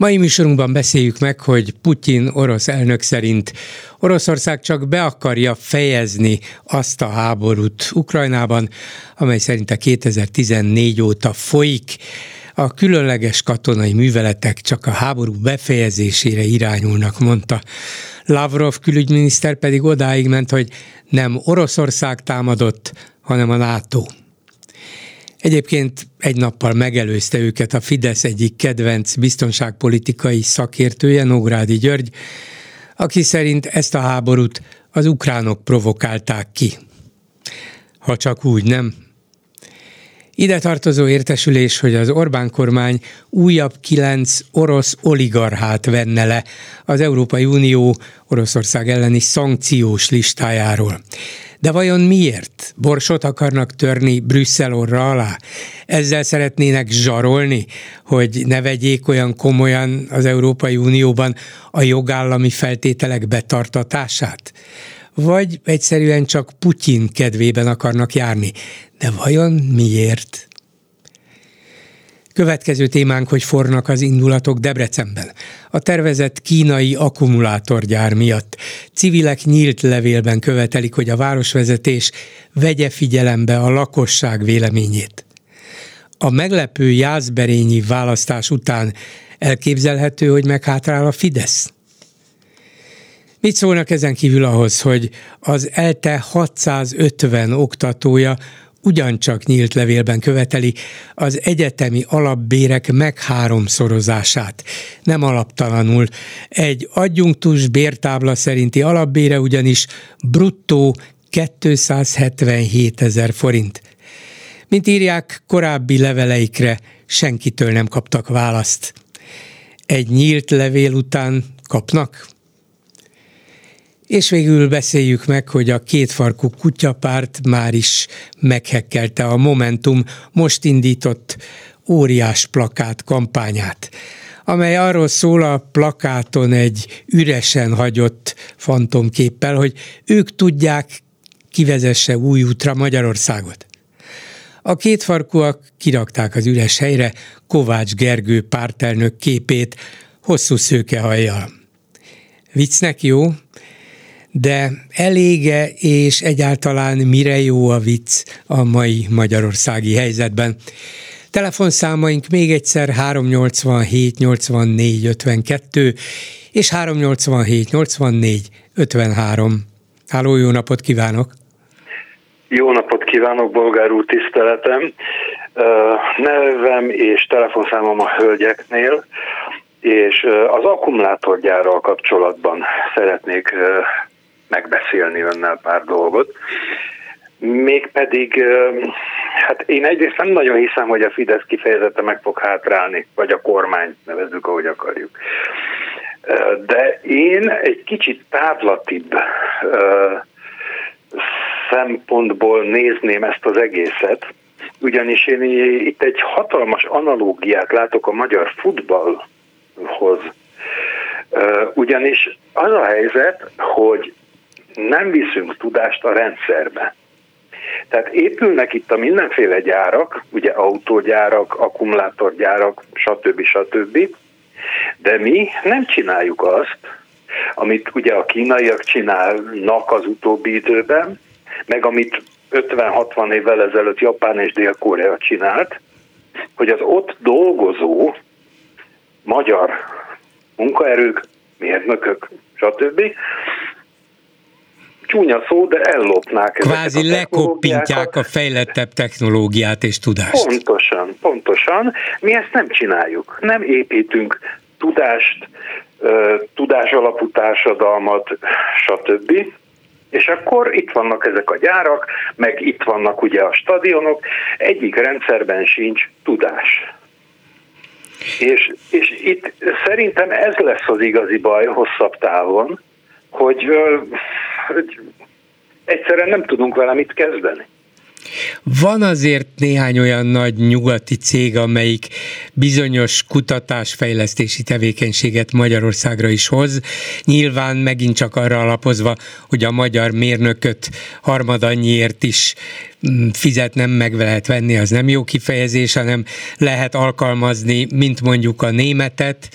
Mai műsorunkban beszéljük meg, hogy Putyin orosz elnök szerint Oroszország csak be akarja fejezni azt a háborút Ukrajnában, amely szerinte 2014 óta folyik. A különleges katonai műveletek csak a háború befejezésére irányulnak, mondta. Lavrov külügyminiszter pedig odáig ment, hogy nem Oroszország támadott, hanem a NATO. Egyébként egy nappal megelőzte őket a Fidesz egyik kedvenc biztonságpolitikai szakértője, Nógrádi György, aki szerint ezt a háborút az ukránok provokálták ki. Ha csak úgy, nem? Ide tartozó értesülés, hogy az Orbán kormány újabb kilenc orosz oligarchát venne le az Európai Unió Oroszország elleni szankciós listájáról. De vajon miért? Borsot akarnak törni Brüsszel orra alá? Ezzel szeretnének zsarolni, hogy ne vegyék olyan komolyan az Európai Unióban a jogállami feltételek betartatását? Vagy egyszerűen csak Putyin kedvében akarnak járni? De vajon miért? Következő témánk, hogy fornak az indulatok Debrecenben. A tervezett kínai akkumulátorgyár miatt civilek nyílt levélben követelik, hogy a városvezetés vegye figyelembe a lakosság véleményét. A meglepő Jászberényi választás után elképzelhető, hogy meghátrál a Fidesz? Mit szólnak ezen kívül ahhoz, hogy az ELTE 650 oktatója ugyancsak nyílt levélben követeli az egyetemi alapbérek megháromszorozását. Nem alaptalanul. Egy adjunktus bértábla szerinti alapbére ugyanis bruttó 277 ezer forint. Mint írják, korábbi leveleikre senkitől nem kaptak választ. Egy nyílt levél után kapnak? És végül beszéljük meg, hogy a kétfarkú kutyapárt már is meghekkelte a Momentum most indított óriás plakát kampányát amely arról szól a plakáton egy üresen hagyott fantomképpel, hogy ők tudják, kivezesse új útra Magyarországot. A kétfarkúak kirakták az üres helyre Kovács Gergő pártelnök képét hosszú szőkehajjal. Viccnek jó, de elége és egyáltalán mire jó a vicc a mai magyarországi helyzetben. Telefonszámaink még egyszer 387 84 52 és 387 84 53. Háló, jó napot kívánok! Jó napot kívánok, bolgár úr, tiszteletem! Nevem és telefonszámom a hölgyeknél, és az akkumulátorgyárral kapcsolatban szeretnék megbeszélni önnel pár dolgot. Mégpedig, hát én egyrészt nem nagyon hiszem, hogy a Fidesz kifejezetten meg fog hátrálni, vagy a kormány, nevezzük, ahogy akarjuk. De én egy kicsit távlatibb szempontból nézném ezt az egészet, ugyanis én itt egy hatalmas analógiát látok a magyar futballhoz. Ugyanis az a helyzet, hogy nem viszünk tudást a rendszerbe. Tehát épülnek itt a mindenféle gyárak, ugye autógyárak, akkumulátorgyárak, stb. stb. De mi nem csináljuk azt, amit ugye a kínaiak csinálnak az utóbbi időben, meg amit 50-60 évvel ezelőtt Japán és Dél-Korea csinált, hogy az ott dolgozó magyar munkaerők, mérnökök, stb csúnya szó, de ellopnák Kvázi a lekoppintják a fejlettebb technológiát és tudást. Pontosan, pontosan. Mi ezt nem csináljuk. Nem építünk tudást, tudás alapú társadalmat, stb. És akkor itt vannak ezek a gyárak, meg itt vannak ugye a stadionok, egyik rendszerben sincs tudás. És, és itt szerintem ez lesz az igazi baj hosszabb távon, hogy, hogy egyszerűen nem tudunk vele mit kezdeni. Van azért néhány olyan nagy nyugati cég, amelyik bizonyos kutatásfejlesztési tevékenységet Magyarországra is hoz. Nyilván megint csak arra alapozva, hogy a magyar mérnököt harmadannyiért is mm, fizetnem meg lehet venni, az nem jó kifejezés, hanem lehet alkalmazni, mint mondjuk a németet,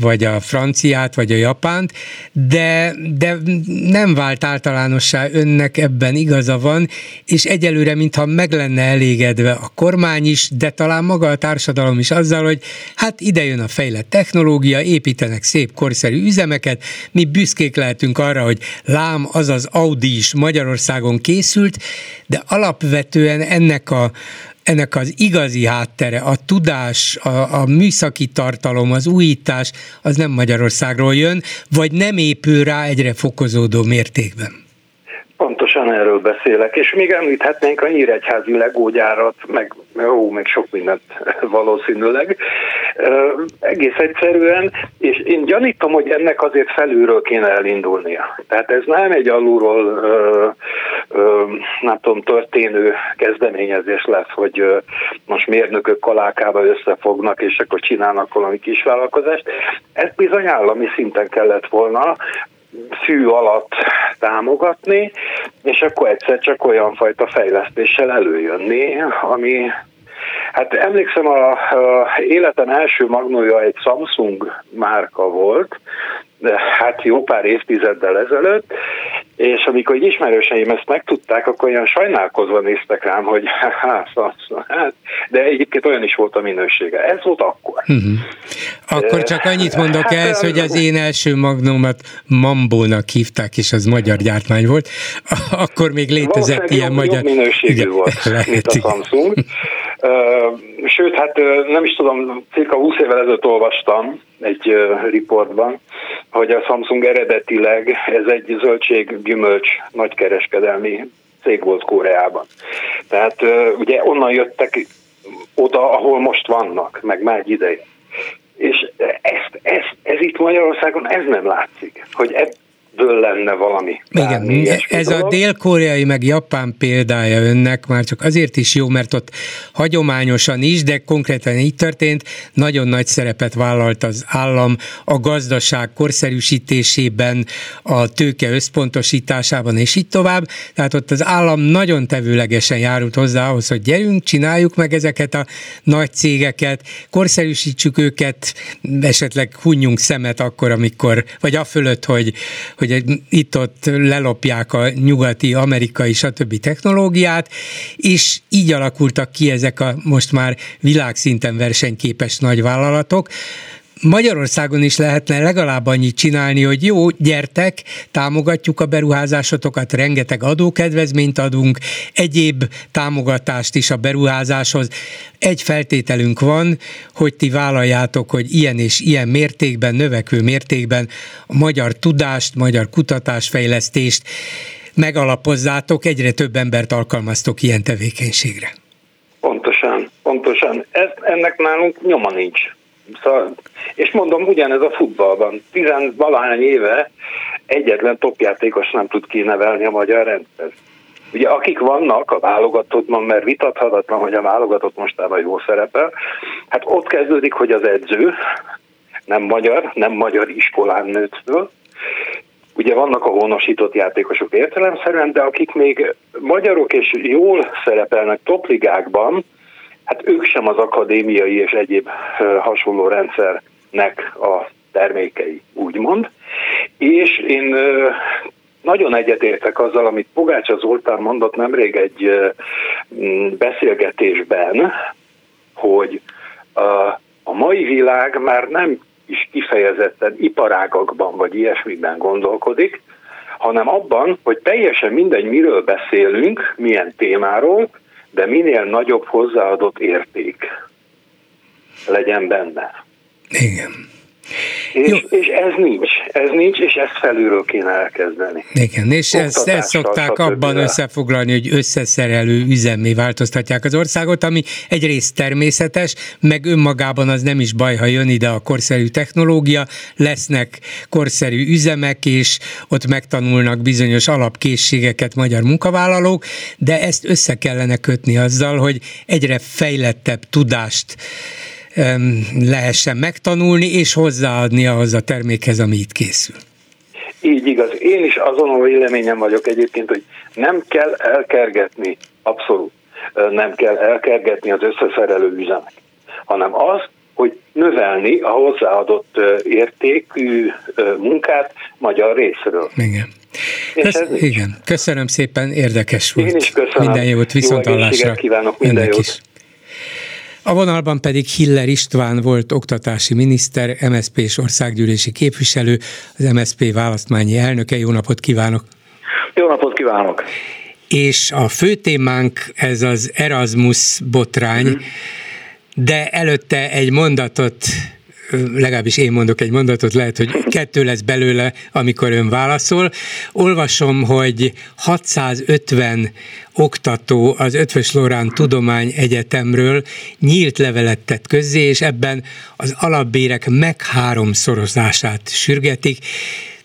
vagy a franciát, vagy a japánt, de, de nem vált általánossá önnek ebben igaza van, és egyelőre, mintha meg lenne elégedve a kormány is, de talán maga a társadalom is azzal, hogy hát ide jön a fejlett technológia, építenek szép korszerű üzemeket, mi büszkék lehetünk arra, hogy lám, az az Audi is Magyarországon készült, de alapvetően ennek a ennek az igazi háttere, a tudás, a, a műszaki tartalom, az újítás, az nem Magyarországról jön, vagy nem épül rá egyre fokozódó mértékben? Pontosan erről beszélek, és még említhetnénk a Nyíregyházi legógyárat, meg ó, meg sok mindent valószínűleg. Egész egyszerűen, és én gyanítom, hogy ennek azért felülről kéne elindulnia. Tehát ez nem egy alulról, nem tudom, történő kezdeményezés lesz, hogy most mérnökök kalákába összefognak, és akkor csinálnak valami kis vállalkozást. Ez bizony állami szinten kellett volna, fű alatt támogatni, és akkor egyszer csak olyan fajta fejlesztéssel előjönni, ami Hát emlékszem, a, a életem első magnója egy Samsung márka volt, de hát jó pár évtizeddel ezelőtt, és amikor egy ismerőseim ezt megtudták, akkor olyan sajnálkozva néztek rám, hogy hát, hát, de egyébként olyan is volt a minősége. Ez volt akkor. Uh-huh. Akkor csak annyit mondok hát, ehhez, hogy az én első magnómat Mambónak hívták, és az magyar gyártmány volt. Akkor még létezett ilyen jobb, magyar... Jobb minőségű igen, volt, lehet, mint a Samsung. Sőt, hát nem is tudom, cirka 20 évvel ezelőtt olvastam egy riportban, hogy a Samsung eredetileg ez egy zöldség-gyümölcs nagykereskedelmi cég volt Koreában. Tehát ugye onnan jöttek oda, ahol most vannak, meg már egy ideje. És ezt, ez, ez itt Magyarországon ez nem látszik, hogy ebb, ből lenne valami. Igen, ez dolog. a dél-koreai meg japán példája önnek már csak azért is jó, mert ott hagyományosan is, de konkrétan így történt, nagyon nagy szerepet vállalt az állam a gazdaság korszerűsítésében, a tőke összpontosításában, és így tovább. Tehát ott az állam nagyon tevőlegesen járult hozzá ahhoz, hogy gyerünk, csináljuk meg ezeket a nagy cégeket, korszerűsítsük őket, esetleg hunjunk szemet akkor, amikor, vagy a fölött, hogy, hogy itt-ott lelopják a nyugati, amerikai, stb. technológiát, és így alakultak ki ezek a most már világszinten versenyképes nagyvállalatok. Magyarországon is lehetne legalább annyit csinálni, hogy jó, gyertek, támogatjuk a beruházásotokat, rengeteg adókedvezményt adunk, egyéb támogatást is a beruházáshoz. Egy feltételünk van, hogy ti vállaljátok, hogy ilyen és ilyen mértékben, növekvő mértékben a magyar tudást, magyar kutatásfejlesztést megalapozzátok, egyre több embert alkalmaztok ilyen tevékenységre. Pontosan, pontosan. Ez, ennek nálunk nyoma nincs. Szóval, és mondom, ugyanez a futballban. Tizenvalahány éve egyetlen topjátékos nem tud kinevelni a magyar rendszer. Ugye akik vannak a válogatottban, mert vitathatatlan, hogy a válogatott mostában jó szerepel, hát ott kezdődik, hogy az edző nem magyar, nem magyar iskolán nőtt föl, Ugye vannak a honosított játékosok értelemszerűen, de akik még magyarok és jól szerepelnek topligákban, hát ők sem az akadémiai és egyéb hasonló rendszernek a termékei, úgymond. És én nagyon egyetértek azzal, amit Pogácsa Zoltán mondott nemrég egy beszélgetésben, hogy a mai világ már nem is kifejezetten iparágakban vagy ilyesmiben gondolkodik, hanem abban, hogy teljesen mindegy, miről beszélünk, milyen témáról, de minél nagyobb hozzáadott érték legyen benne. Igen. És, és ez nincs, ez nincs, és ezt felülről kéne elkezdeni. Igen, és ezt, ezt szokták abban összefoglalni, hogy összeszerelő üzemé változtatják az országot, ami egyrészt természetes, meg önmagában az nem is baj, ha jön ide a korszerű technológia, lesznek korszerű üzemek, és ott megtanulnak bizonyos alapkészségeket magyar munkavállalók, de ezt össze kellene kötni azzal, hogy egyre fejlettebb tudást lehessen megtanulni és hozzáadni ahhoz a termékhez, ami itt készül. Így igaz. Én is azon a véleményem vagyok egyébként, hogy nem kell elkergetni, abszolút nem kell elkergetni az összeszerelő üzemek, hanem az, hogy növelni a hozzáadott értékű munkát magyar részről. Igen. Kösz, ez igen, köszönöm szépen, érdekes volt. Én is köszönöm. Minden jót, viszont Jó kívánok, minden jót. Is. A vonalban pedig Hiller István volt oktatási miniszter, MSZP és országgyűlési képviselő, az MSZP választmányi elnöke. Jó napot kívánok! Jó napot kívánok! És a fő témánk ez az Erasmus botrány, mm. de előtte egy mondatot legalábbis én mondok egy mondatot, lehet, hogy kettő lesz belőle, amikor ön válaszol. Olvasom, hogy 650 oktató az Ötvös Lorán Tudomány Egyetemről nyílt levelet tett közzé, és ebben az alapbérek meg háromszorozását sürgetik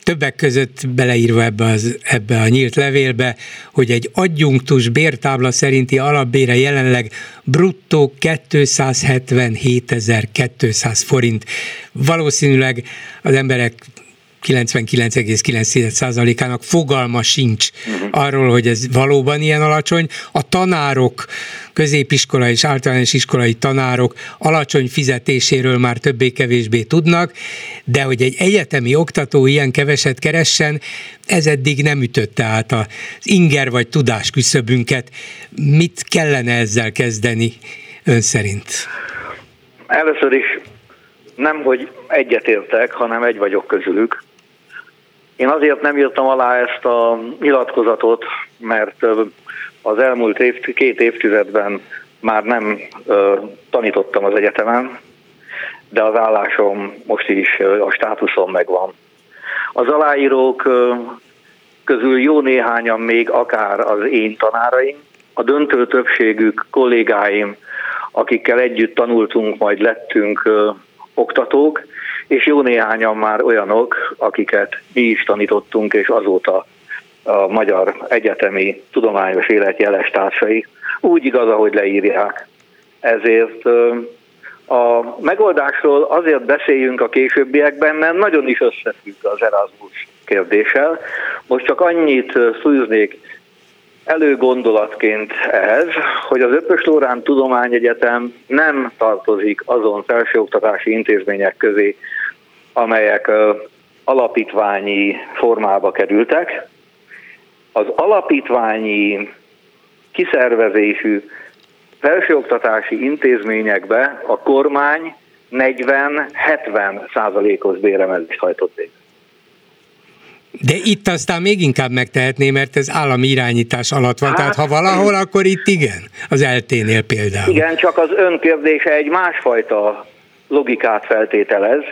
többek között beleírva ebbe, az, ebbe a nyílt levélbe, hogy egy adjunktus bértábla szerinti alapbére jelenleg bruttó 277.200 forint. Valószínűleg az emberek 99,9%-ának fogalma sincs uh-huh. arról, hogy ez valóban ilyen alacsony. A tanárok, középiskolai és általános iskolai tanárok alacsony fizetéséről már többé-kevésbé tudnak, de hogy egy egyetemi oktató ilyen keveset keressen, ez eddig nem ütötte át az inger vagy tudás küszöbünket. Mit kellene ezzel kezdeni ön szerint? Először is nem, hogy egyetértek, hanem egy vagyok közülük. Én azért nem írtam alá ezt a nyilatkozatot, mert az elmúlt év, két évtizedben már nem ö, tanítottam az egyetemen, de az állásom most is, a státuszom megvan. Az aláírók ö, közül jó néhányan még akár az én tanáraim, a döntő többségük kollégáim, akikkel együtt tanultunk, majd lettünk ö, oktatók, és jó néhányan már olyanok, akiket mi is tanítottunk, és azóta a magyar egyetemi tudományos élet jeles társai úgy igaz, ahogy leírják. Ezért a megoldásról azért beszéljünk a későbbiekben, mert nagyon is összefügg az Erasmus kérdéssel. Most csak annyit szűznék előgondolatként ehhez, hogy az Öpös Lórán Tudományegyetem nem tartozik azon felsőoktatási intézmények közé, amelyek alapítványi formába kerültek. Az alapítványi kiszervezésű felsőoktatási intézményekbe a kormány 40-70 százalékos béremelést hajtott végre. De itt aztán még inkább megtehetné, mert ez állami irányítás alatt van. Hát, Tehát ha valahol, akkor itt igen, az elténél például. Igen, csak az önkérdése egy másfajta logikát feltételez,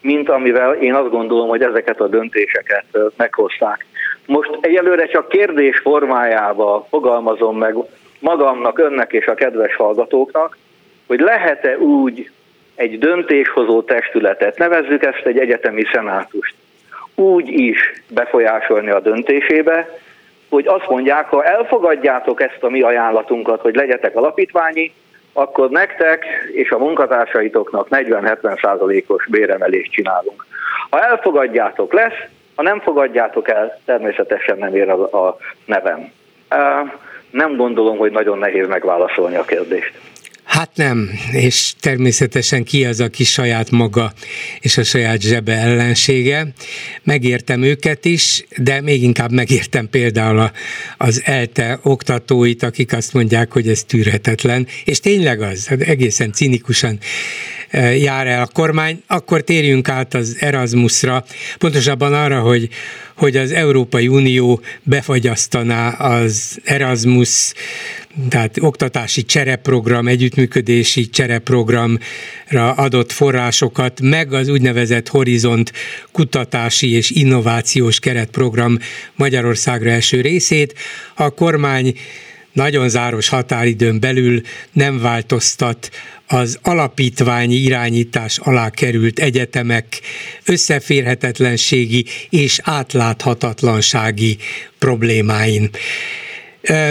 mint amivel én azt gondolom, hogy ezeket a döntéseket meghozták. Most egyelőre csak kérdés formájába fogalmazom meg magamnak, önnek és a kedves hallgatóknak, hogy lehet-e úgy egy döntéshozó testületet, nevezzük ezt egy egyetemi szenátust, úgy is befolyásolni a döntésébe, hogy azt mondják, ha elfogadjátok ezt a mi ajánlatunkat, hogy legyetek alapítványi, akkor nektek és a munkatársaitoknak 40-70 százalékos béremelést csinálunk. Ha elfogadjátok, lesz, ha nem fogadjátok el, természetesen nem ér a, a nevem. Nem gondolom, hogy nagyon nehéz megválaszolni a kérdést. Hát nem, és természetesen ki az, aki saját maga és a saját zsebe ellensége. Megértem őket is, de még inkább megértem például az ELTE oktatóit, akik azt mondják, hogy ez tűrhetetlen, és tényleg az, hát egészen cinikusan e, jár el a kormány. Akkor térjünk át az Erasmusra, pontosabban arra, hogy hogy az Európai Unió befagyasztaná az Erasmus, tehát oktatási csereprogram, együttműködési csereprogramra adott forrásokat, meg az úgynevezett Horizont kutatási és innovációs keretprogram Magyarországra eső részét. A kormány nagyon záros határidőn belül nem változtat az alapítványi irányítás alá került egyetemek összeférhetetlenségi és átláthatatlansági problémáin.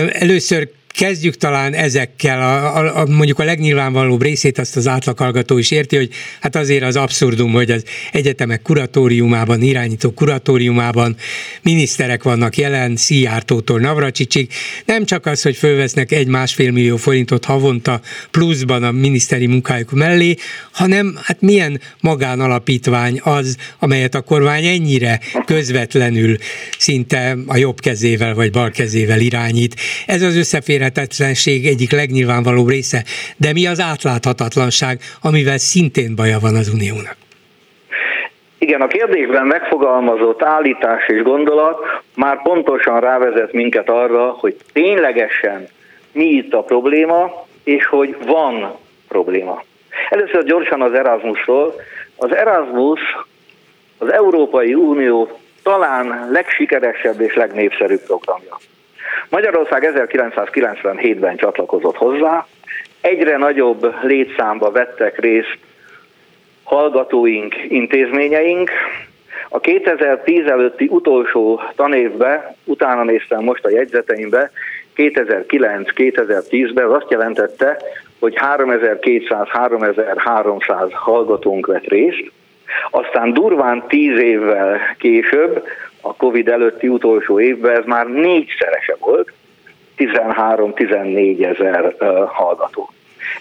Először kezdjük talán ezekkel, a, a, a, mondjuk a legnyilvánvalóbb részét azt az átlaghallgató is érti, hogy hát azért az abszurdum, hogy az egyetemek kuratóriumában, irányító kuratóriumában miniszterek vannak jelen, Szijjártótól Navracsicsig, nem csak az, hogy fölvesznek egy-másfél millió forintot havonta pluszban a miniszteri munkájuk mellé, hanem hát milyen magánalapítvány az, amelyet a kormány ennyire közvetlenül szinte a jobb kezével vagy bal kezével irányít. Ez az összeférhetetlenség összeférhetetlenség egyik legnyilvánvalóbb része, de mi az átláthatatlanság, amivel szintén baja van az Uniónak? Igen, a kérdésben megfogalmazott állítás és gondolat már pontosan rávezet minket arra, hogy ténylegesen mi itt a probléma, és hogy van probléma. Először gyorsan az Erasmusról. Az Erasmus az Európai Unió talán legsikeresebb és legnépszerűbb programja. Magyarország 1997-ben csatlakozott hozzá, egyre nagyobb létszámba vettek részt hallgatóink, intézményeink. A 2010 előtti utolsó tanévbe, utána néztem most a jegyzeteimbe, 2009-2010-ben az azt jelentette, hogy 3200-3300 hallgatónk vett részt, aztán durván 10 évvel később a Covid előtti utolsó évben ez már négyszerese volt, 13-14 ezer hallgató.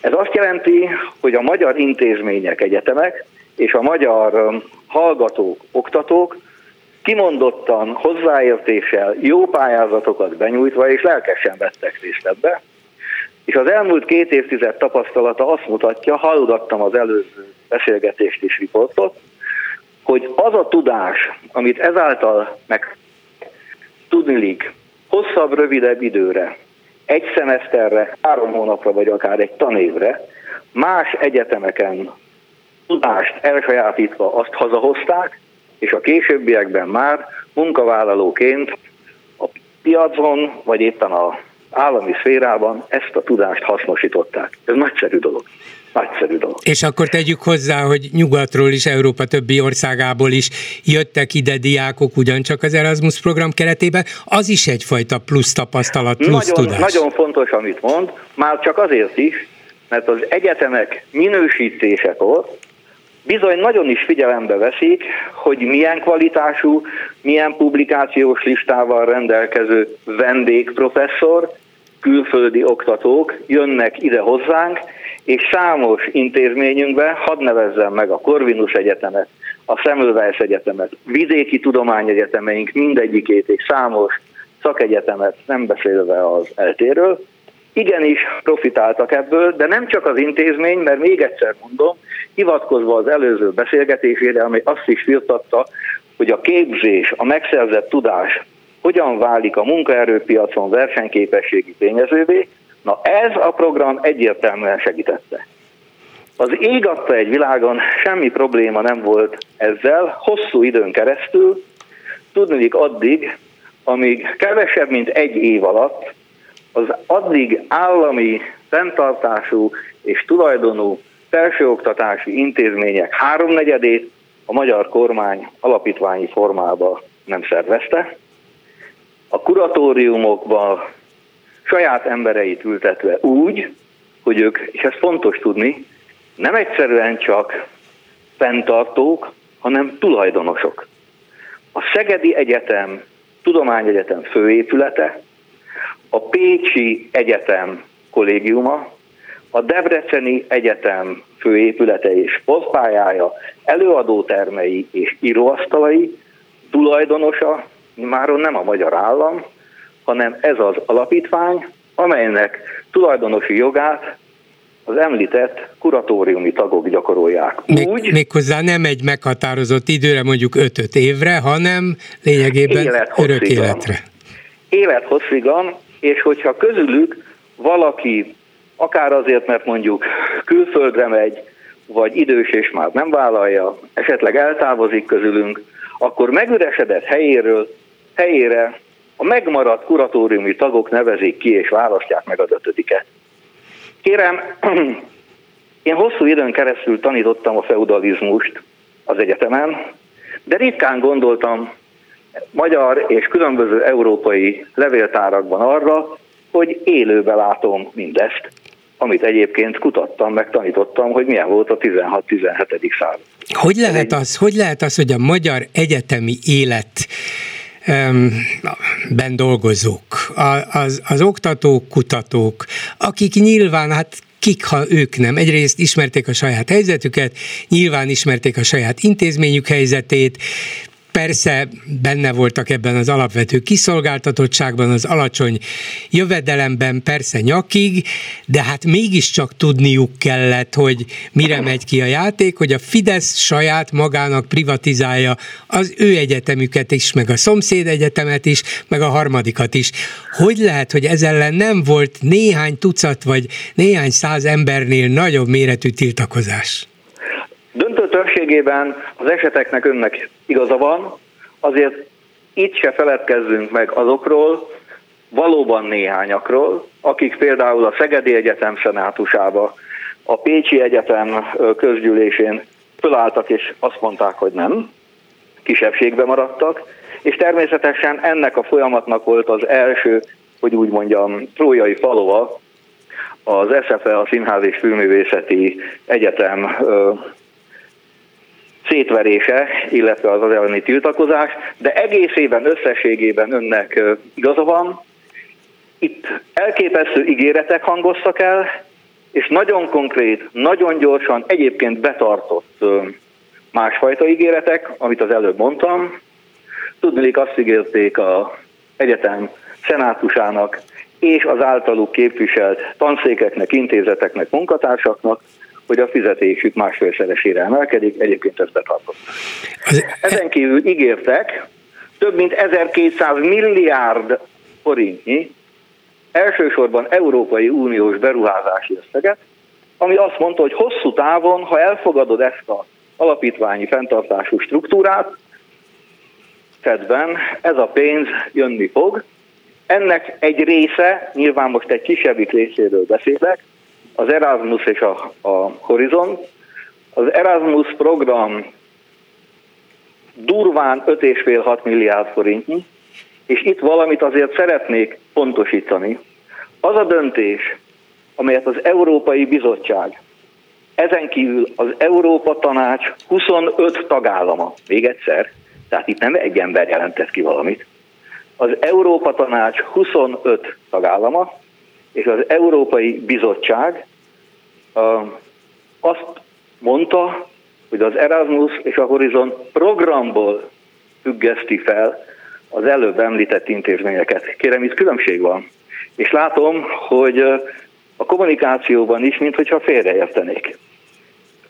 Ez azt jelenti, hogy a magyar intézmények, egyetemek és a magyar hallgatók, oktatók kimondottan hozzáértéssel, jó pályázatokat benyújtva és lelkesen vettek részt ebbe. És az elmúlt két évtized tapasztalata azt mutatja, hallgattam az előző beszélgetést és riportot, hogy az a tudás, amit ezáltal meg tudnilik hosszabb, rövidebb időre, egy szemeszterre, három hónapra, vagy akár egy tanévre, más egyetemeken tudást elsajátítva azt hazahozták, és a későbbiekben már munkavállalóként a piacon, vagy éppen a állami szférában ezt a tudást hasznosították. Ez nagyszerű dolog. Nagyszerű dolog. És akkor tegyük hozzá, hogy nyugatról is, Európa többi országából is jöttek ide diákok ugyancsak az Erasmus program keretében, az is egyfajta plusz tapasztalat, plusz nagyon, tudás. Nagyon fontos, amit mond, már csak azért is, mert az egyetemek minősítésekor bizony nagyon is figyelembe veszik, hogy milyen kvalitású, milyen publikációs listával rendelkező vendégprofesszor, külföldi oktatók jönnek ide hozzánk, és számos intézményünkben, hadd nevezzem meg a Corvinus Egyetemet, a Semmelweis Egyetemet, vidéki tudományegyetemeink mindegyikét és számos szakegyetemet, nem beszélve az eltéről, igenis profitáltak ebből, de nem csak az intézmény, mert még egyszer mondom, hivatkozva az előző beszélgetésére, ami azt is firtatta, hogy a képzés, a megszerzett tudás hogyan válik a munkaerőpiacon versenyképességi tényezővé, na ez a program egyértelműen segítette. Az ég adta egy világon semmi probléma nem volt ezzel, hosszú időn keresztül, tudnék addig, amíg kevesebb, mint egy év alatt az addig állami fenntartású és tulajdonú felsőoktatási intézmények háromnegyedét a magyar kormány alapítványi formába nem szervezte. A kuratóriumokban saját embereit ültetve úgy, hogy ők, és ez fontos tudni, nem egyszerűen csak fenntartók, hanem tulajdonosok. A Szegedi Egyetem, Tudományegyetem főépülete, a Pécsi Egyetem kollégiuma, a Debreceni Egyetem főépülete és posztpályája, előadótermei és íróasztalai tulajdonosa máron nem a magyar állam, hanem ez az alapítvány, amelynek tulajdonosi jogát az említett kuratóriumi tagok gyakorolják. Még, Úgy, méghozzá nem egy meghatározott időre, mondjuk 5-5 évre, hanem lényegében örök életre. Élethosszigan, és hogyha közülük valaki akár azért, mert mondjuk külföldre megy, vagy idős és már nem vállalja, esetleg eltávozik közülünk, akkor megüresedett helyéről, helyére a megmaradt kuratóriumi tagok nevezik ki és választják meg az ötödiket. Kérem, én hosszú időn keresztül tanítottam a feudalizmust az egyetemen, de ritkán gondoltam magyar és különböző európai levéltárakban arra, hogy élőbe látom mindezt, amit egyébként kutattam, meg tanítottam, hogy milyen volt a 16-17. század. Hogy lehet az, hogy lehet az, hogy a magyar egyetemi élet ben dolgozók, az, az oktatók, kutatók, akik nyilván hát kik, ha ők nem. Egyrészt ismerték a saját helyzetüket, nyilván ismerték a saját intézményük helyzetét, persze benne voltak ebben az alapvető kiszolgáltatottságban, az alacsony jövedelemben, persze nyakig, de hát mégiscsak tudniuk kellett, hogy mire megy ki a játék, hogy a Fidesz saját magának privatizálja az ő egyetemüket is, meg a szomszéd egyetemet is, meg a harmadikat is. Hogy lehet, hogy ez ellen nem volt néhány tucat vagy néhány száz embernél nagyobb méretű tiltakozás? Többségében az eseteknek önnek igaza van, azért itt se feledkezzünk meg azokról, valóban néhányakról, akik például a Szegedi Egyetem szenátusába, a Pécsi Egyetem közgyűlésén fölálltak és azt mondták, hogy nem, kisebbségbe maradtak, és természetesen ennek a folyamatnak volt az első, hogy úgy mondjam, trójai falova, az SFE, a Színház és Filmművészeti Egyetem szétverése, illetve az az elleni tiltakozás, de egészében, összességében önnek igaza van. Itt elképesztő ígéretek hangoztak el, és nagyon konkrét, nagyon gyorsan, egyébként betartott másfajta ígéretek, amit az előbb mondtam. Tudnék azt ígérték a egyetem szenátusának és az általuk képviselt tanszékeknek, intézeteknek, munkatársaknak, hogy a fizetésük másfélszeresére emelkedik, egyébként ezt betartották. Ezen kívül ígértek több mint 1200 milliárd forintnyi, elsősorban Európai Uniós beruházási összeget, ami azt mondta, hogy hosszú távon, ha elfogadod ezt a alapítványi fenntartású struktúrát, Fedben ez a pénz jönni fog. Ennek egy része, nyilván most egy kisebbik részéről beszélek, az Erasmus és a, a Horizon. Az Erasmus program durván 5,5-6 milliárd forintnyi, és itt valamit azért szeretnék pontosítani. Az a döntés, amelyet az Európai Bizottság, ezen kívül az Európa Tanács 25 tagállama, még egyszer, tehát itt nem egy ember jelentett ki valamit, az Európa Tanács 25 tagállama és az Európai Bizottság azt mondta, hogy az Erasmus és a Horizon programból függeszti fel az előbb említett intézményeket. Kérem, itt különbség van. És látom, hogy a kommunikációban is, mintha félreértenék.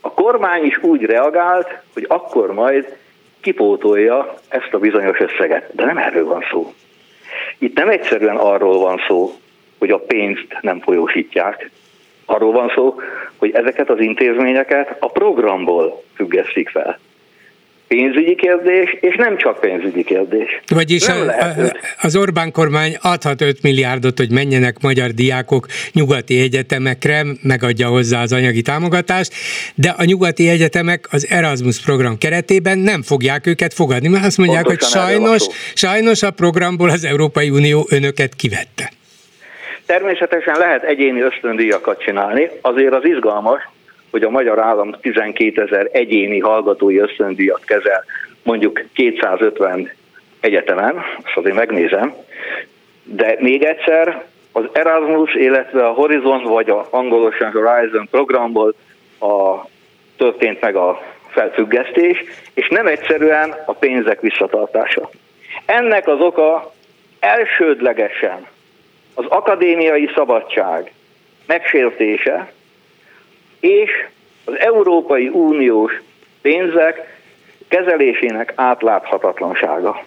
A kormány is úgy reagált, hogy akkor majd kipótolja ezt a bizonyos összeget. De nem erről van szó. Itt nem egyszerűen arról van szó, hogy a pénzt nem folyósítják. Arról van szó, hogy ezeket az intézményeket a programból függesztik fel pénzügyi kérdés, és nem csak pénzügyi kérdés. Vagyis a, a, az Orbán kormány adhat 5 milliárdot, hogy menjenek magyar diákok nyugati egyetemekre, megadja hozzá az anyagi támogatást, de a nyugati egyetemek az Erasmus program keretében nem fogják őket fogadni, mert azt mondják, Pontosan hogy sajnos, sajnos a programból az Európai Unió önöket kivette. Természetesen lehet egyéni ösztöndíjakat csinálni, azért az izgalmas, hogy a magyar állam 12 ezer egyéni hallgatói ösztöndíjat kezel mondjuk 250 egyetemen, azt azért megnézem, de még egyszer, az Erasmus, illetve a Horizon, vagy a angolosan Horizon programból a, történt meg a felfüggesztés, és nem egyszerűen a pénzek visszatartása. Ennek az oka elsődlegesen az akadémiai szabadság megsértése, és az Európai Uniós pénzek kezelésének átláthatatlansága.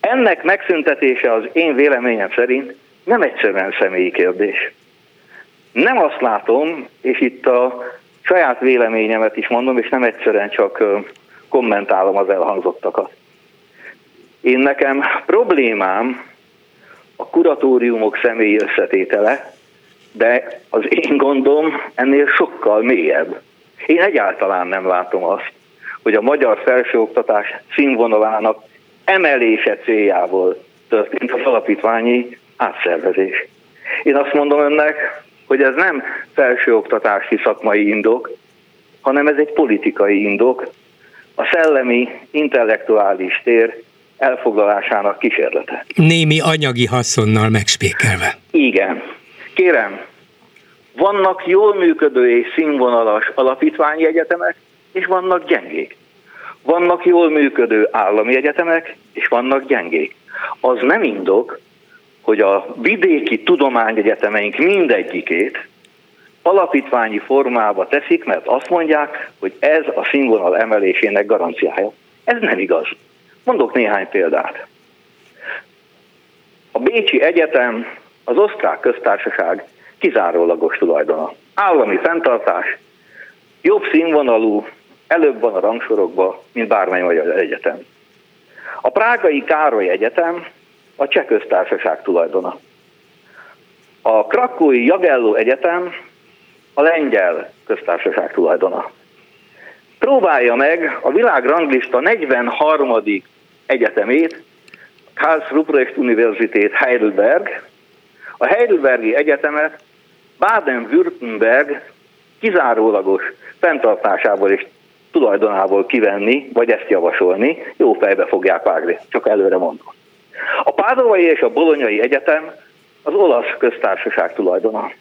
Ennek megszüntetése az én véleményem szerint nem egyszerűen személyi kérdés. Nem azt látom, és itt a saját véleményemet is mondom, és nem egyszerűen csak kommentálom az elhangzottakat. Én nekem problémám a kuratóriumok személyi összetétele, de az én gondom ennél sokkal mélyebb. Én egyáltalán nem látom azt, hogy a magyar felsőoktatás színvonalának emelése céljából történt az alapítványi átszervezés. Én azt mondom önnek, hogy ez nem felsőoktatási szakmai indok, hanem ez egy politikai indok, a szellemi, intellektuális tér elfoglalásának kísérlete. Némi anyagi haszonnal megspékelve. Igen. Kérem, vannak jól működő és színvonalas alapítványi egyetemek, és vannak gyengék. Vannak jól működő állami egyetemek, és vannak gyengék. Az nem indok, hogy a vidéki tudományegyetemeink mindegyikét alapítványi formába teszik, mert azt mondják, hogy ez a színvonal emelésének garanciája. Ez nem igaz. Mondok néhány példát. A Bécsi Egyetem az osztrák köztársaság kizárólagos tulajdona. Állami fenntartás, jobb színvonalú, előbb van a rangsorokban, mint bármely magyar egyetem. A Prágai Károly Egyetem a Cseh köztársaság tulajdona. A Krakói Jagelló Egyetem a lengyel köztársaság tulajdona. Próbálja meg a világ ranglista 43. egyetemét, Karls Ruprecht Universität Heidelberg, a Heidelbergi Egyetemet Baden-Württemberg kizárólagos fenntartásából és tulajdonából kivenni, vagy ezt javasolni, jó fejbe fogják vágni, csak előre mondom. A Pádovai és a Bolonyai Egyetem az olasz köztársaság tulajdona.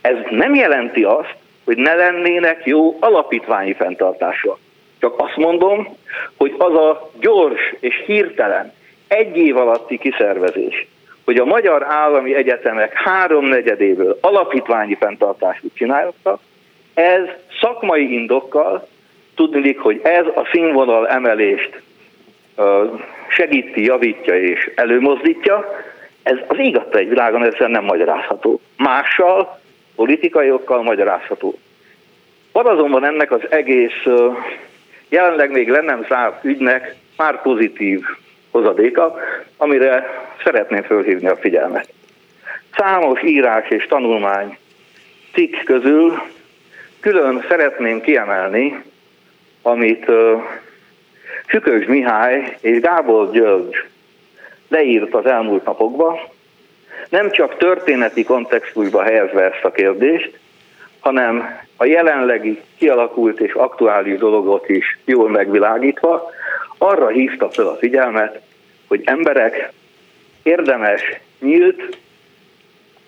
Ez nem jelenti azt, hogy ne lennének jó alapítványi fenntartása. Csak azt mondom, hogy az a gyors és hirtelen egy év alatti kiszervezés, hogy a magyar állami egyetemek háromnegyedéből alapítványi fenntartást csináltak, ez szakmai indokkal tudnik, hogy ez a színvonal emelést segíti, javítja és előmozdítja, ez az igatta egy világon ezzel nem magyarázható. Mással, politikai okkal magyarázható. Van azonban ennek az egész jelenleg még le nem zárt ügynek már pozitív hozadéka, amire szeretném fölhívni a figyelmet. Számos írás és tanulmány cikk közül külön szeretném kiemelni, amit Sükös Mihály és Gábor György leírt az elmúlt napokban, nem csak történeti kontextusba helyezve ezt a kérdést, hanem a jelenlegi kialakult és aktuális dologot is jól megvilágítva, arra hívta fel a figyelmet, hogy emberek érdemes nyílt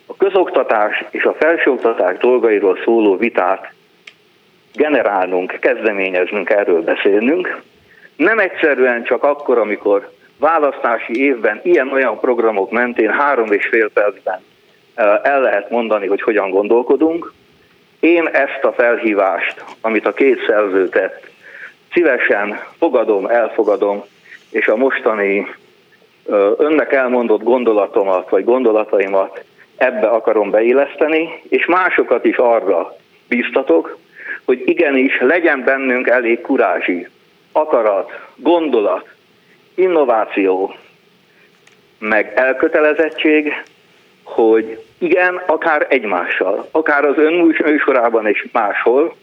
a közoktatás és a felsőoktatás dolgairól szóló vitát generálnunk, kezdeményeznünk, erről beszélnünk. Nem egyszerűen csak akkor, amikor választási évben ilyen-olyan programok mentén három és fél percben el lehet mondani, hogy hogyan gondolkodunk. Én ezt a felhívást, amit a két szerző tett, szívesen fogadom, elfogadom, és a mostani önnek elmondott gondolatomat, vagy gondolataimat ebbe akarom beilleszteni, és másokat is arra bíztatok, hogy igenis legyen bennünk elég kurázsi, akarat, gondolat, innováció, meg elkötelezettség, hogy igen, akár egymással, akár az önműsorában és máshol,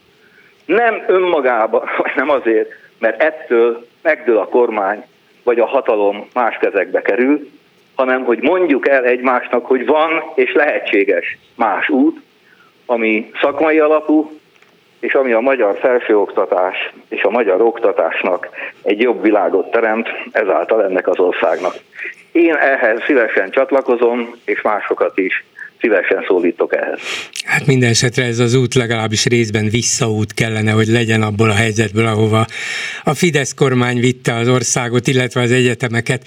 nem önmagában, vagy nem azért, mert ettől megdől a kormány, vagy a hatalom más kezekbe kerül, hanem hogy mondjuk el egymásnak, hogy van és lehetséges más út, ami szakmai alapú, és ami a magyar felsőoktatás és a magyar oktatásnak egy jobb világot teremt, ezáltal ennek az országnak. Én ehhez szívesen csatlakozom, és másokat is szívesen szólítok ehhez. Hát minden esetre ez az út legalábbis részben visszaút kellene, hogy legyen abból a helyzetből, ahova a Fidesz kormány vitte az országot, illetve az egyetemeket.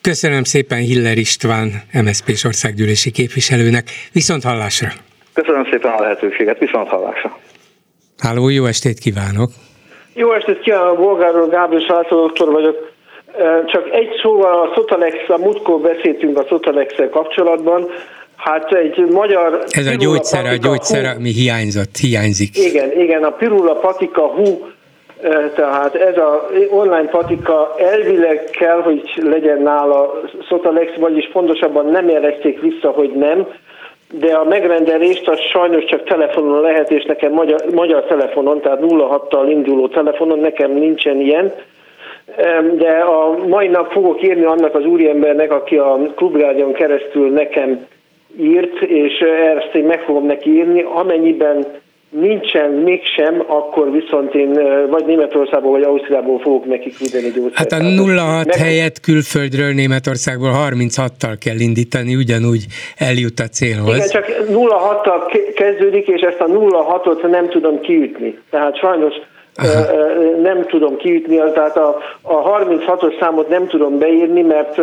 Köszönöm szépen Hiller István, MSZP-s országgyűlési képviselőnek. Viszont hallásra! Köszönöm szépen a lehetőséget, viszont hallásra. Háló, jó estét kívánok! Jó estét kívánok, Bolgáról Gábor Sászló doktor vagyok. Csak egy szóval a Sotalex, a múltkor beszéltünk a sotalex kapcsolatban, Hát egy magyar... Ez a gyógyszer, a gyógyszer, ami hiányzott, hiányzik. Igen, igen, a pirula patika hú, tehát ez a online patika elvileg kell, hogy legyen nála Sotalex, vagyis pontosabban nem jelezték vissza, hogy nem, de a megrendelést az sajnos csak telefonon lehet, és nekem magyar, magyar telefonon, tehát 06-tal induló telefonon, nekem nincsen ilyen. De a mai nap fogok írni annak az úriembernek, aki a klubrádion keresztül nekem írt, és ezt én meg fogom neki írni, amennyiben nincsen mégsem, akkor viszont én vagy Németországból, vagy Ausztriából fogok neki küldeni gyógyszert. Hát a 06 meg... helyett külföldről Németországból 36-tal kell indítani, ugyanúgy eljut a célhoz. Igen, csak 06-tal kezdődik, és ezt a 06-ot nem tudom kiütni. Tehát sajnos Aha. nem tudom kiütni, tehát a, a 36-os számot nem tudom beírni, mert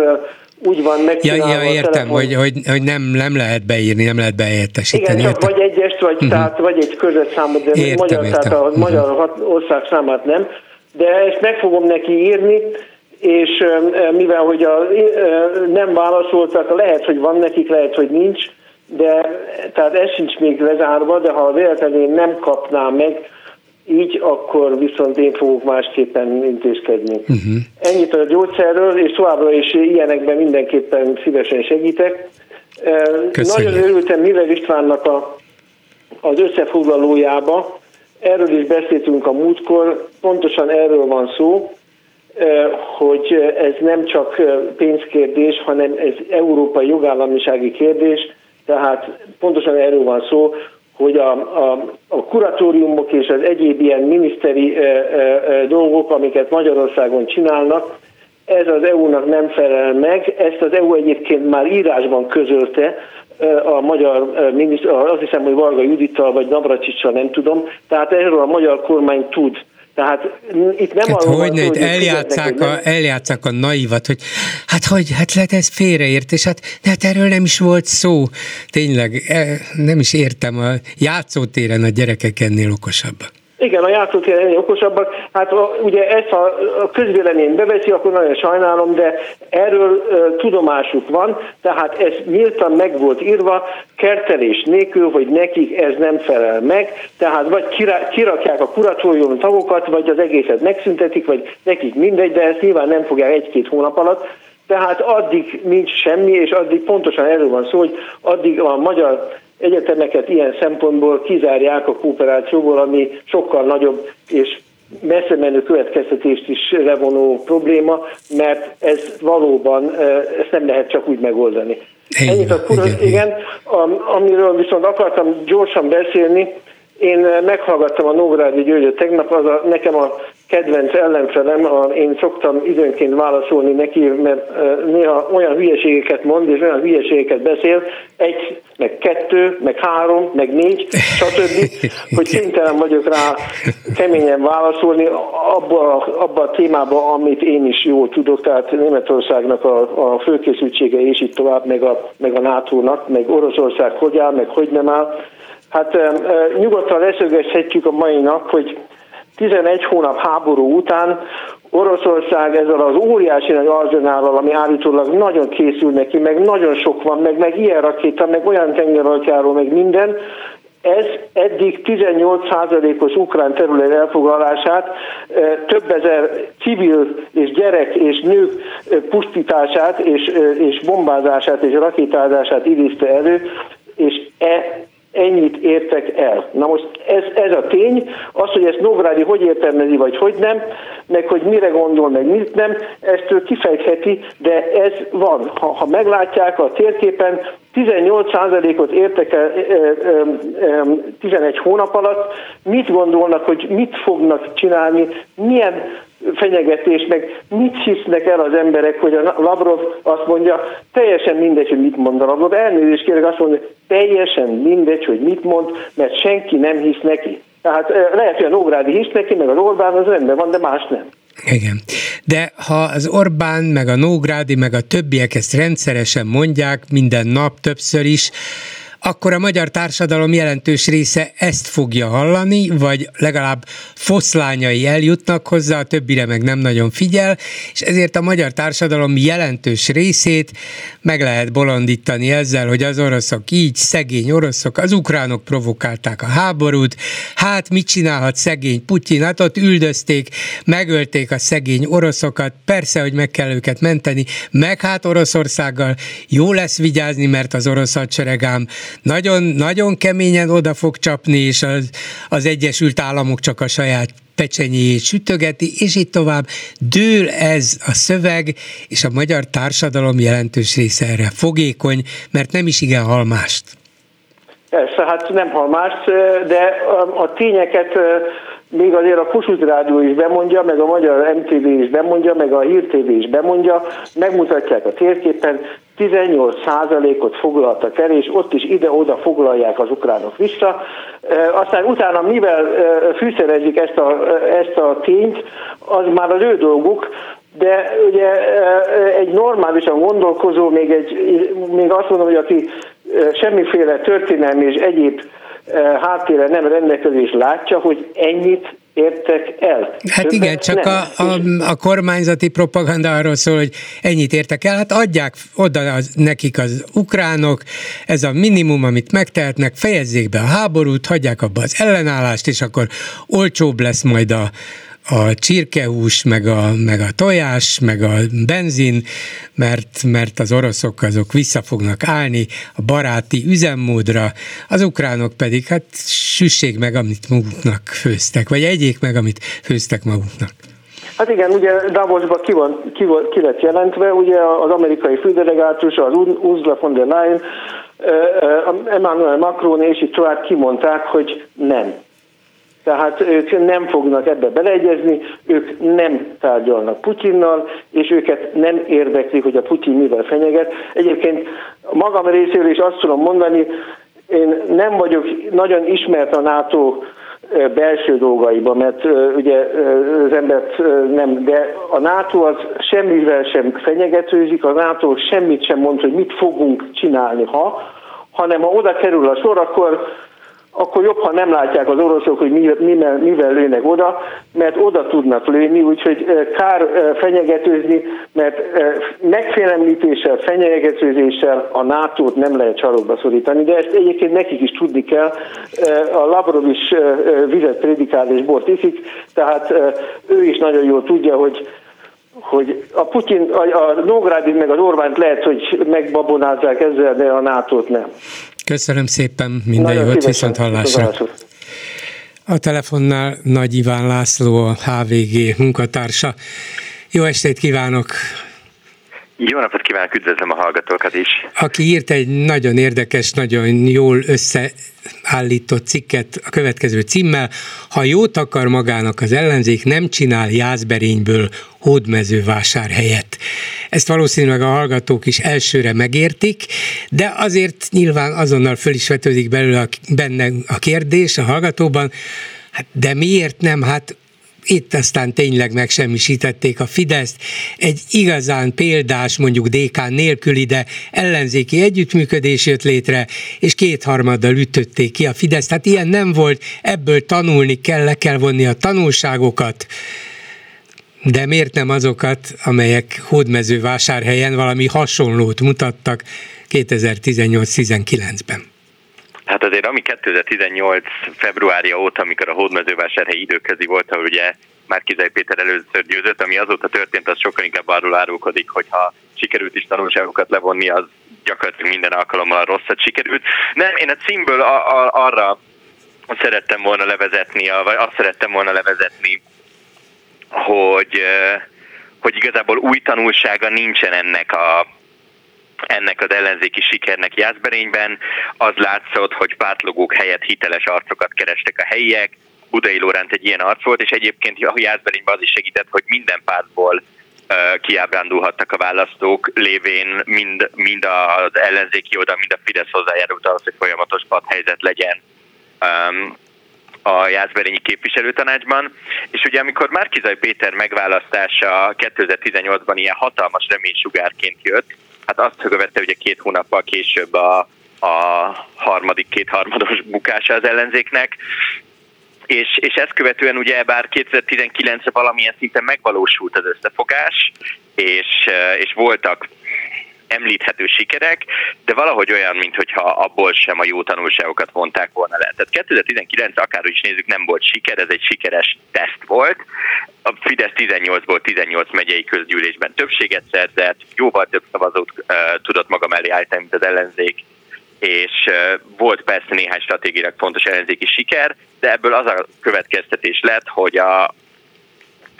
úgy van megcsinálva. Ja, ja értem, hogy, hogy, hogy nem, nem lehet beírni, nem lehet beértesíteni. Igen, csak vagy egyest, vagy, uh-huh. tehát, vagy egy közös számot, de értem, magyar, értem. tehát a uh-huh. magyar ország számát nem. De ezt meg fogom neki írni, és mivel hogy a, nem válaszoltak, lehet, hogy van nekik, lehet, hogy nincs, de tehát ez sincs még lezárva, de ha véletlenül nem kapnám meg, így akkor viszont én fogok másképpen intézkedni. Uh-huh. Ennyit a gyógyszerről, és továbbra is ilyenekben mindenképpen szívesen segítek. Köszönjük. Nagyon örültem Miller Istvánnak a, az összefoglalójába, erről is beszéltünk a múltkor, pontosan erről van szó, hogy ez nem csak pénzkérdés, hanem ez európai jogállamisági kérdés, tehát pontosan erről van szó, hogy a, a, a kuratóriumok és az egyéb ilyen miniszteri e, e, dolgok, amiket Magyarországon csinálnak, ez az EU-nak nem felel meg, ezt az EU egyébként már írásban közölte, a magyar miniszter, azt hiszem, hogy Varga Judittal vagy Navracsicsal nem tudom, tehát erről a magyar kormány tud. Tehát itt nem hát arról hogy, van, hogy eljátszák, a, eljátszák a naivat, hogy hát hogy, hát lehet ez félreértés, hát, de hát erről nem is volt szó. Tényleg, e, nem is értem, a játszótéren a gyerekek ennél okosabbak. Igen, a játszótér ennél okosabbak. Hát a, ugye ezt a, a közvélemény beveszi, akkor nagyon sajnálom, de erről uh, tudomásuk van, tehát ez nyíltan meg volt írva, kertelés nélkül, hogy nekik ez nem felel meg, tehát vagy kira, kirakják a kuratórium tagokat, vagy az egészet megszüntetik, vagy nekik mindegy, de ezt nyilván nem fogják egy-két hónap alatt, tehát addig nincs semmi, és addig pontosan erről van szó, hogy addig a magyar egyetemeket ilyen szempontból kizárják a kooperációból, ami sokkal nagyobb és messze menő következtetést is levonó probléma, mert ez valóban, ezt nem lehet csak úgy megoldani. Igen, Ennyit a kura, igen, igen, amiről viszont akartam gyorsan beszélni, én meghallgattam a Nógrádi Györgyöt tegnap, az a, nekem a kedvenc ellenfelem, a, én szoktam időnként válaszolni neki, mert néha olyan hülyeségeket mond, és olyan hülyeségeket beszél, egy, meg kettő, meg három, meg négy, stb., hogy kénytelen vagyok rá keményen válaszolni abba, abba a témába, amit én is jól tudok, tehát Németországnak a, a főkészültsége és itt tovább, meg a, meg a NATO-nak, meg Oroszország hogy áll, meg hogy nem áll. Hát nyugodtan leszögezhetjük a mai nap, hogy 11 hónap háború után Oroszország ezzel az óriási nagy arzenállal, ami állítólag nagyon készül neki, meg nagyon sok van, meg, meg ilyen rakéta, meg olyan tengeralattjáró, meg minden, ez eddig 18%-os ukrán terület elfoglalását, több ezer civil és gyerek és nők pusztítását és, és bombázását és rakétázását idézte elő, és e ennyit értek el. Na most ez, ez a tény, az, hogy ezt Nógrádi hogy értelmezi, vagy hogy nem, meg hogy mire gondol, meg mit nem, ezt ő kifejtheti, de ez van. Ha, ha meglátják a térképen, 18%-ot értek el 11 hónap alatt, mit gondolnak, hogy mit fognak csinálni, milyen fenyegetés, meg mit hisznek el az emberek, hogy a Lavrov azt mondja, teljesen mindegy, hogy mit mond a Lavrov, elnézést kérek azt mondja, teljesen mindegy, hogy mit mond, mert senki nem hisz neki. Tehát lehet, hogy a Nógrádi hisz neki, meg az Orbán az rendben van, de más nem. Igen. De ha az Orbán, meg a Nógrádi, meg a többiek ezt rendszeresen mondják, minden nap, többször is, akkor a magyar társadalom jelentős része ezt fogja hallani, vagy legalább foszlányai eljutnak hozzá, a többire meg nem nagyon figyel, és ezért a magyar társadalom jelentős részét meg lehet bolondítani ezzel, hogy az oroszok így, szegény oroszok, az ukránok provokálták a háborút, hát mit csinálhat szegény Putyin, hát ott üldözték, megölték a szegény oroszokat, persze, hogy meg kell őket menteni, meg hát Oroszországgal jó lesz vigyázni, mert az orosz hadseregám nagyon, nagyon keményen oda fog csapni, és az, az Egyesült Államok csak a saját pecsenyéjét sütögeti, és így tovább. Dől ez a szöveg, és a magyar társadalom jelentős része erre fogékony, mert nem is igen hal mást. Persze, hát nem hal mást, de a tényeket még azért a Kossuth Rádió is bemondja, meg a Magyar MTV is bemondja, meg a Hír TV is bemondja, megmutatják a térképen, 18%-ot foglaltak el, és ott is ide-oda foglalják az ukránok vissza. Aztán utána mivel fűszerezik ezt a, ezt a tényt, az már az ő dolguk, de ugye egy normálisan gondolkozó, még, egy, még azt mondom, hogy aki semmiféle történelmi és egyéb háttérre nem rendelkezés látja, hogy ennyit értek el. Hát Többet igen, csak a, a, a kormányzati propaganda arról szól, hogy ennyit értek el, hát adják oda az, nekik az ukránok, ez a minimum, amit megtehetnek, fejezzék be a háborút, hagyják abba az ellenállást, és akkor olcsóbb lesz majd a, a csirkehús, meg a, meg a tojás, meg a benzin, mert, mert az oroszok azok vissza fognak állni a baráti üzemmódra, az ukránok pedig hát süssék meg, amit maguknak főztek, vagy egyék meg, amit főztek maguknak. Hát igen, ugye Davosban ki, van, ki, van, ki lett jelentve, ugye az amerikai fődelegátus, az Ursula von der Leyen, Emmanuel Macron és itt tovább kimondták, hogy nem tehát ők nem fognak ebbe beleegyezni, ők nem tárgyalnak Putyinnal, és őket nem érdekli, hogy a Putyin mivel fenyeget. Egyébként magam részéről is azt tudom mondani, én nem vagyok nagyon ismert a NATO belső dolgaiba, mert ugye az embert nem, de a NATO az semmivel sem fenyegetőzik, a NATO semmit sem mond, hogy mit fogunk csinálni, ha, hanem ha oda kerül a sor, akkor akkor jobb, ha nem látják az oroszok, hogy mivel, mivel lőnek oda, mert oda tudnak lőni, úgyhogy kár fenyegetőzni, mert megfélemlítéssel, fenyegetőzéssel a nato nem lehet sarokba szorítani, de ezt egyébként nekik is tudni kell. A Lavrov is vizet prédikál és bort iszik, tehát ő is nagyon jól tudja, hogy hogy a Putyin, a, a Nógrádi meg az Orbánt lehet, hogy megbabonázzák ezzel, de a nato nem. Köszönöm szépen, minden Nagyon jót, viszont hallásra. A telefonnál Nagy Iván László, a HVG munkatársa. Jó estét kívánok! Jó napot kívánok, üdvözlöm a hallgatókat is. Aki írt egy nagyon érdekes, nagyon jól összeállított cikket a következő címmel, ha jót akar magának az ellenzék, nem csinál jászberényből helyett. Ezt valószínűleg a hallgatók is elsőre megértik, de azért nyilván azonnal föl is vetődik belőle a, benne a kérdés a hallgatóban, Hát de miért nem? Hát itt aztán tényleg megsemmisítették a Fideszt. Egy igazán példás, mondjuk DK nélküli, de ellenzéki együttműködés jött létre, és kétharmaddal ütötték ki a Fideszt. Hát ilyen nem volt, ebből tanulni kell, le kell vonni a tanulságokat. De miért nem azokat, amelyek hódmezővásárhelyen valami hasonlót mutattak 2018-19-ben? Hát azért ami 2018 februárja óta, amikor a hódmezővásárhely időközi volt, ahol ugye Márkizai Péter először győzött, ami azóta történt, az sokkal inkább arról árulkodik, hogy ha sikerült is tanulságokat levonni, az gyakorlatilag minden alkalommal rosszat sikerült. Nem, én a címből a, a, arra szerettem volna levezetni, vagy azt szerettem volna levezetni, hogy, hogy igazából új tanulsága nincsen ennek a ennek az ellenzéki sikernek Jászberényben. Az látszott, hogy pártlogók helyett hiteles arcokat kerestek a helyiek. Budai Lóránt egy ilyen arc volt, és egyébként a Jászberényben az is segített, hogy minden pártból kiábrándulhattak a választók, lévén mind, mind az ellenzéki oldal, mind a Fidesz hozzájárult ahhoz, hogy folyamatos padhelyzet legyen a Jászberényi képviselőtanácsban, és ugye amikor Márkizaj Péter megválasztása 2018-ban ilyen hatalmas reménysugárként jött, hát azt követte ugye két hónappal később a a harmadik kétharmados bukása az ellenzéknek, és, és ezt követően ugye bár 2019-re valamilyen szinten megvalósult az összefogás, és, és voltak említhető sikerek, de valahogy olyan, mintha abból sem a jó tanulságokat vonták volna le. Tehát 2019 akárhogy is nézzük, nem volt siker, ez egy sikeres teszt volt. A Fidesz 18-ból 18 megyei közgyűlésben többséget szerzett, jóval több szavazót uh, tudott maga mellé állítani, mint az ellenzék, és volt persze néhány stratégiailag fontos ellenzéki siker, de ebből az a következtetés lett, hogy a,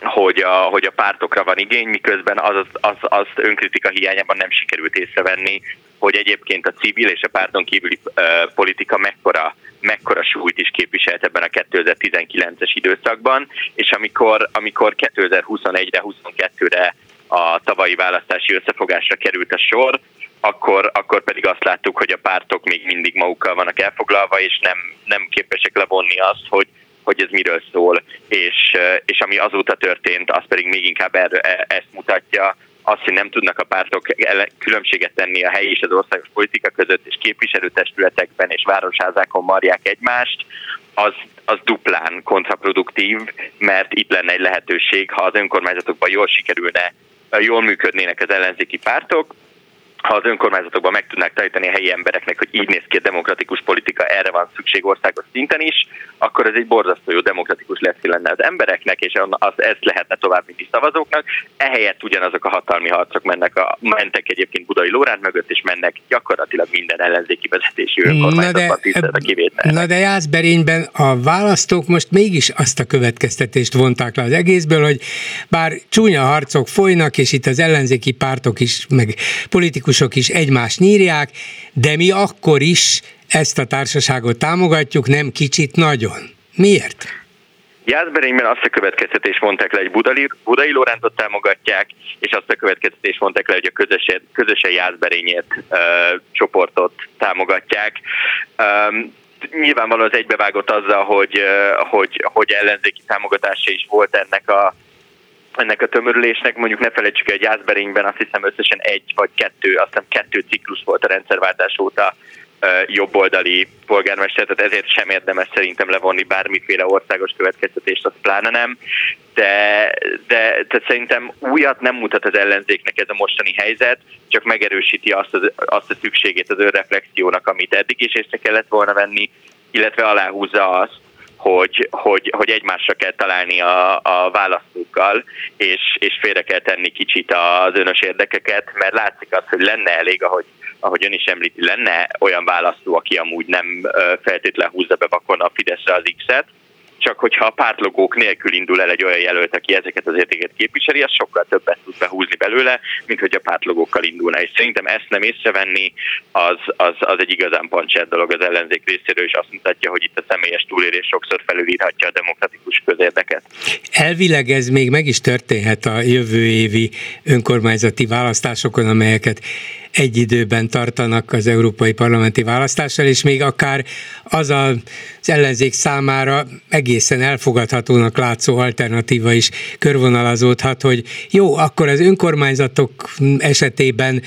hogy a, hogy a pártokra van igény, miközben az, az, az, az önkritika hiányában nem sikerült észrevenni, hogy egyébként a civil és a párton kívüli uh, politika mekkora, mekkora súlyt is képviselt ebben a 2019-es időszakban, és amikor, amikor 2021-re, 22-re a tavalyi választási összefogásra került a sor, akkor, akkor pedig azt láttuk, hogy a pártok még mindig magukkal vannak elfoglalva, és nem, nem képesek levonni azt, hogy, hogy ez miről szól, és, és ami azóta történt, az pedig még inkább erre, e, ezt mutatja, azt, hogy nem tudnak a pártok különbséget tenni a helyi és az országos politika között, és képviselőtestületekben és városházákon marják egymást, az, az duplán kontraproduktív, mert itt lenne egy lehetőség, ha az önkormányzatokban jól sikerülne, jól működnének az ellenzéki pártok, ha az önkormányzatokban meg tudnák tanítani a helyi embereknek, hogy így néz ki a demokratikus politika, erre van szükség országos szinten is, akkor ez egy borzasztó jó demokratikus lesz lenne az embereknek, és az, ezt lehetne tovább vinni szavazóknak. Ehelyett ugyanazok a hatalmi harcok mennek a, mentek egyébként Budai Lóránt mögött, és mennek gyakorlatilag minden ellenzéki vezetésű önkormányzatban a kivétel. Na de Jászberényben a választók most mégis azt a következtetést vonták le az egészből, hogy bár csúnya harcok folynak, és itt az ellenzéki pártok is, meg politikus politikusok is egymást nyírják, de mi akkor is ezt a társaságot támogatjuk, nem kicsit nagyon. Miért? Jászberényben azt a következtetést mondták le, hogy Budai, Budai Lorántot támogatják, és azt a következtetést mondták le, hogy a közösen, közösen Jászberényért uh, csoportot támogatják. Um, nyilvánvalóan az egybevágott azzal, hogy, hogy, hogy ellenzéki támogatása is volt ennek a ennek a tömörülésnek, mondjuk ne felejtsük el, hogy Jászberényben azt hiszem összesen egy vagy kettő, azt hiszem kettő ciklus volt a rendszerváltás óta jobboldali polgármester, tehát ezért sem érdemes szerintem levonni bármiféle országos következtetést, az pláne nem, de, de tehát szerintem újat nem mutat az ellenzéknek ez a mostani helyzet, csak megerősíti azt, az, azt a szükségét az önreflexiónak, amit eddig is észre kellett volna venni, illetve aláhúzza azt, hogy, hogy, hogy egymásra kell találni a, a választókkal, és, és félre kell tenni kicsit az önös érdekeket, mert látszik az, hogy lenne elég, ahogy, ahogy ön is említi, lenne olyan választó, aki amúgy nem feltétlenül húzza be vakon a Fideszre az X-et, csak hogyha a pártlogók nélkül indul el egy olyan jelölt, aki ezeket az értéket képviseli, az sokkal többet tud behúzni belőle, mint hogy a pártlogókkal indulna. És szerintem ezt nem észrevenni, az, az, az egy igazán pancsert dolog az ellenzék részéről, és azt mutatja, hogy itt a személyes túlélés sokszor felülírhatja a demokratikus közérdeket. Elvileg ez még meg is történhet a jövő évi önkormányzati választásokon, amelyeket egy időben tartanak az európai parlamenti választással, és még akár az az ellenzék számára egészen elfogadhatónak látszó alternatíva is körvonalazódhat, hogy jó, akkor az önkormányzatok esetében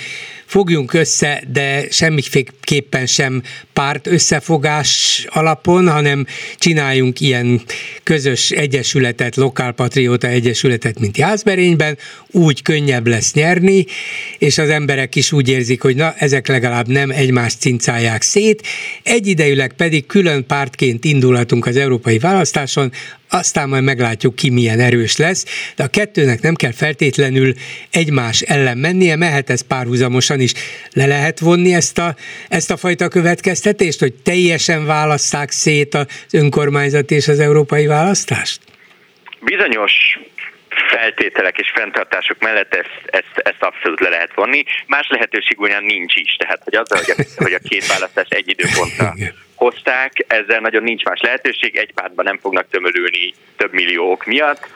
fogjunk össze, de semmiféleképpen sem párt összefogás alapon, hanem csináljunk ilyen közös egyesületet, lokálpatrióta egyesületet, mint Jászberényben, úgy könnyebb lesz nyerni, és az emberek is úgy érzik, hogy na, ezek legalább nem egymást cincálják szét, egyidejűleg pedig külön pártként indulhatunk az európai választáson, aztán majd meglátjuk ki milyen erős lesz, de a kettőnek nem kell feltétlenül egymás ellen mennie, mehet ez párhuzamosan is. Le lehet vonni ezt a, ezt a fajta következtetést, hogy teljesen válasszák szét az önkormányzat és az európai választást? Bizonyos feltételek és fenntartások mellett ezt, ezt, ezt abszolút le lehet vonni. Más lehetőség ugyan nincs is, tehát hogy azzal, hogy a, hogy a két választás egy időpontra hozták, ezzel nagyon nincs más lehetőség, egy pártban nem fognak tömörülni több milliók miatt.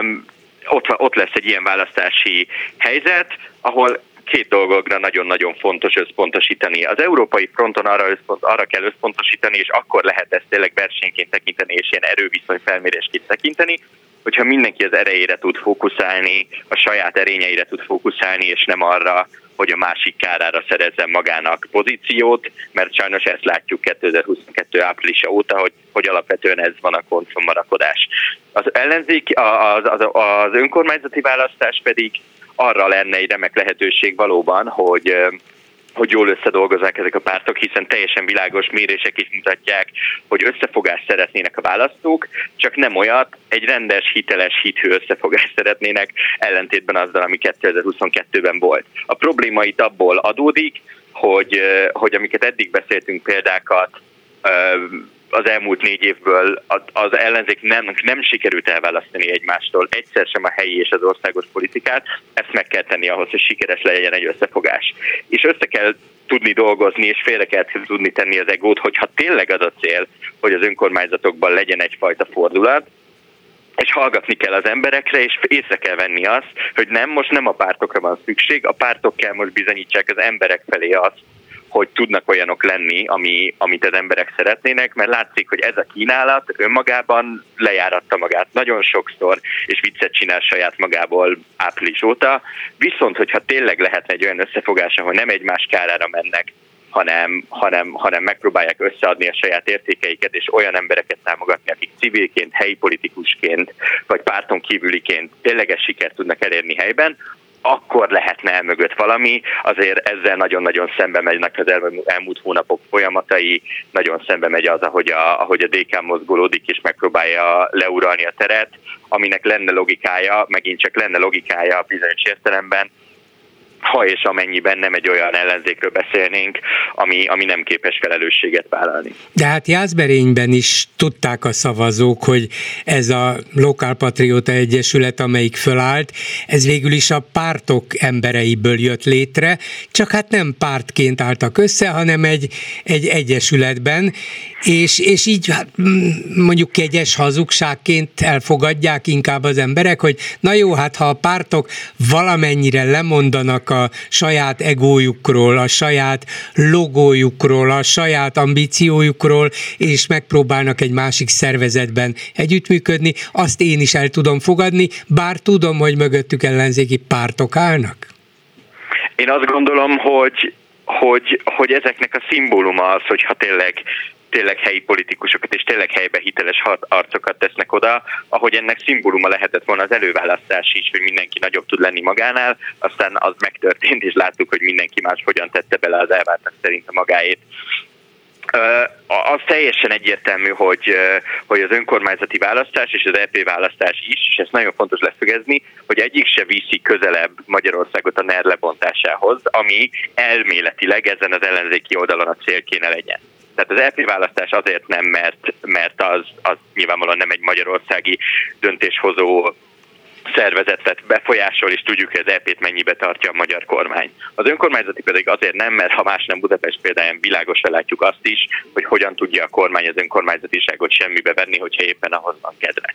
Um, ott, ott lesz egy ilyen választási helyzet, ahol két dolgokra nagyon-nagyon fontos összpontosítani. Az európai fronton arra, összpont, arra kell összpontosítani, és akkor lehet ezt tényleg versenyként tekinteni, és ilyen erőviszony felmérésként tekinteni, hogyha mindenki az erejére tud fókuszálni, a saját erényeire tud fókuszálni, és nem arra, hogy a másik kárára szerezzen magának pozíciót, mert sajnos ezt látjuk 2022 áprilisa óta, hogy, hogy alapvetően ez van a konfrommarakodás. Az ellenzék, az, az, az önkormányzati választás pedig arra lenne egy remek lehetőség valóban, hogy hogy jól összedolgozzák ezek a pártok, hiszen teljesen világos mérések is mutatják, hogy összefogást szeretnének a választók, csak nem olyat, egy rendes, hiteles, hithű összefogást szeretnének, ellentétben azzal, ami 2022-ben volt. A probléma itt abból adódik, hogy, hogy amiket eddig beszéltünk példákat, az elmúlt négy évből az ellenzék nem, nem sikerült elválasztani egymástól egyszer sem a helyi és az országos politikát, ezt meg kell tenni ahhoz, hogy sikeres legyen egy összefogás. És össze kell tudni dolgozni, és félre kell tudni tenni az egót, hogyha tényleg az a cél, hogy az önkormányzatokban legyen egyfajta fordulat, és hallgatni kell az emberekre, és észre kell venni azt, hogy nem, most nem a pártokra van szükség, a pártok kell most bizonyítsák az emberek felé azt, hogy tudnak olyanok lenni, ami, amit az emberek szeretnének, mert látszik, hogy ez a kínálat önmagában lejáratta magát nagyon sokszor, és viccet csinál saját magából április óta. Viszont, hogyha tényleg lehetne egy olyan összefogás, ahol nem egymás kárára mennek, hanem, hanem, hanem megpróbálják összeadni a saját értékeiket, és olyan embereket támogatni, akik civilként, helyi politikusként, vagy párton kívüliként tényleges sikert tudnak elérni helyben, akkor lehetne el mögött valami, azért ezzel nagyon-nagyon szembe megynek az elmúlt hónapok folyamatai, nagyon szembe megy az, ahogy a, ahogy a DK mozgolódik és megpróbálja leuralni a teret, aminek lenne logikája, megint csak lenne logikája bizonyos értelemben, ha és amennyiben nem egy olyan ellenzékről beszélnénk, ami, ami nem képes felelősséget vállalni. De hát Jászberényben is tudták a szavazók, hogy ez a Lokálpatrióta Egyesület, amelyik fölállt, ez végül is a pártok embereiből jött létre, csak hát nem pártként álltak össze, hanem egy, egy egyesületben, és, és így hát, mondjuk kegyes hazugságként elfogadják inkább az emberek, hogy na jó, hát ha a pártok valamennyire lemondanak a saját egójukról, a saját logójukról, a saját ambíciójukról, és megpróbálnak egy másik szervezetben együttműködni, azt én is el tudom fogadni, bár tudom, hogy mögöttük ellenzéki pártok állnak. Én azt gondolom, hogy hogy, hogy ezeknek a szimbóluma az, hogyha tényleg tényleg helyi politikusokat és tényleg helybe hiteles arcokat tesznek oda, ahogy ennek szimbóluma lehetett volna az előválasztás is, hogy mindenki nagyobb tud lenni magánál, aztán az megtörtént, és láttuk, hogy mindenki más hogyan tette bele az elvártak szerint a magáét. Az teljesen egyértelmű, hogy, hogy az önkormányzati választás és az EP választás is, és ez nagyon fontos leszögezni, hogy egyik se viszi közelebb Magyarországot a NER lebontásához, ami elméletileg ezen az ellenzéki oldalon a cél kéne legyen. Tehát az EP választás azért nem, mert, mert az, az nyilvánvalóan nem egy magyarországi döntéshozó szervezetet befolyásol, és tudjuk, hogy az EP-t mennyibe tartja a magyar kormány. Az önkormányzati pedig azért nem, mert ha más nem Budapest példáján világosra látjuk azt is, hogy hogyan tudja a kormány az önkormányzatiságot semmibe venni, hogyha éppen ahhoz van kedve.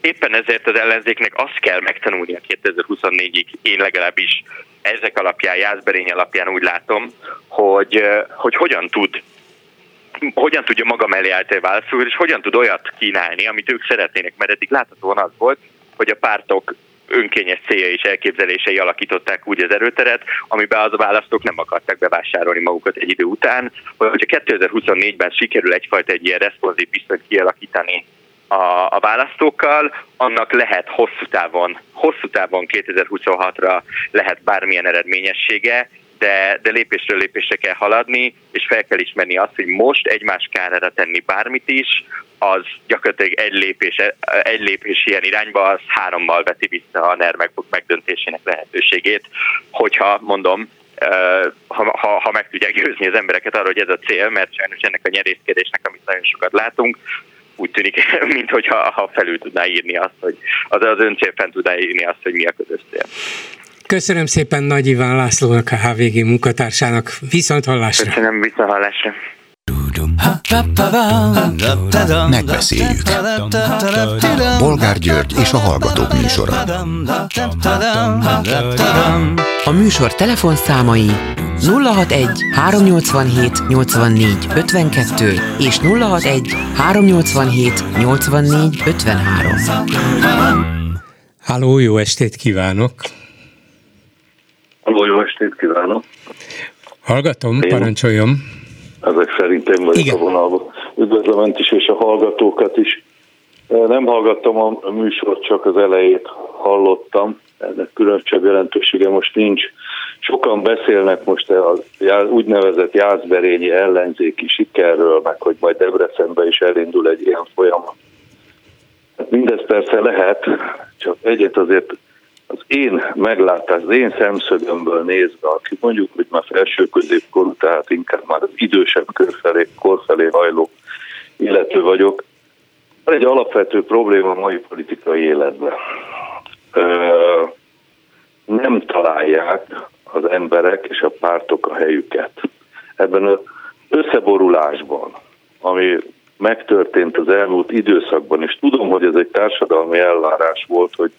Éppen ezért az ellenzéknek azt kell megtanulnia 2024-ig, én legalábbis ezek alapján, Jászberény alapján úgy látom, hogy, hogy hogyan tud hogyan tudja maga mellé állítani válaszolni, és hogyan tud olyat kínálni, amit ők szeretnének, mert eddig láthatóan az volt, hogy a pártok önkényes célja és elképzelései alakították úgy az erőteret, amiben az a választók nem akartak bevásárolni magukat egy idő után, hogyha 2024-ben sikerül egyfajta egy ilyen responsív viszonyt kialakítani a, a választókkal, annak lehet hosszú távon, hosszú távon 2026-ra lehet bármilyen eredményessége, de, de lépésről lépésre kell haladni, és fel kell ismerni azt, hogy most egymás kárára tenni bármit is, az gyakorlatilag egy lépés, egy lépés ilyen irányba, az hárommal veti vissza a NER megdöntésének lehetőségét, hogyha mondom, ha, ha, ha meg tudják győzni az embereket arra, hogy ez a cél, mert sajnos ennek a nyerészkedésnek, amit nagyon sokat látunk, úgy tűnik, mintha ha felül tudná írni azt, hogy az, az öncél fent tudná írni azt, hogy mi a közös cél. Köszönöm szépen Nagy Iván Lászlónak, a HVG munkatársának. Viszont hallásra. Köszönöm, viszont hallásra. Megbeszéljük. Bolgár György és a Hallgatók műsora. A műsor telefonszámai 061 387 84 52 és 061 387 84 53. Háló, jó estét kívánok! Halló, jó estét kívánok! Hallgatom, Én parancsoljon. Ezek szerint én vagyok Igen. a vonalban. Üdvözlöm Önt is és a hallgatókat is. Nem hallgattam a műsort, csak az elejét hallottam. Ennek különösebb jelentősége most nincs. Sokan beszélnek most az úgynevezett Jászberényi ellenzéki sikerről, meg hogy majd Debrecenbe is elindul egy ilyen folyamat. Mindez persze lehet, csak egyet azért az én meglátás, az én szemszögömből nézve, aki mondjuk, hogy már felső középkorú, tehát inkább már az idősebb kor felé, kor felé hajló illető vagyok, van egy alapvető probléma a mai politikai életben. Nem találják az emberek és a pártok a helyüket. Ebben az összeborulásban, ami megtörtént az elmúlt időszakban, és tudom, hogy ez egy társadalmi elvárás volt, hogy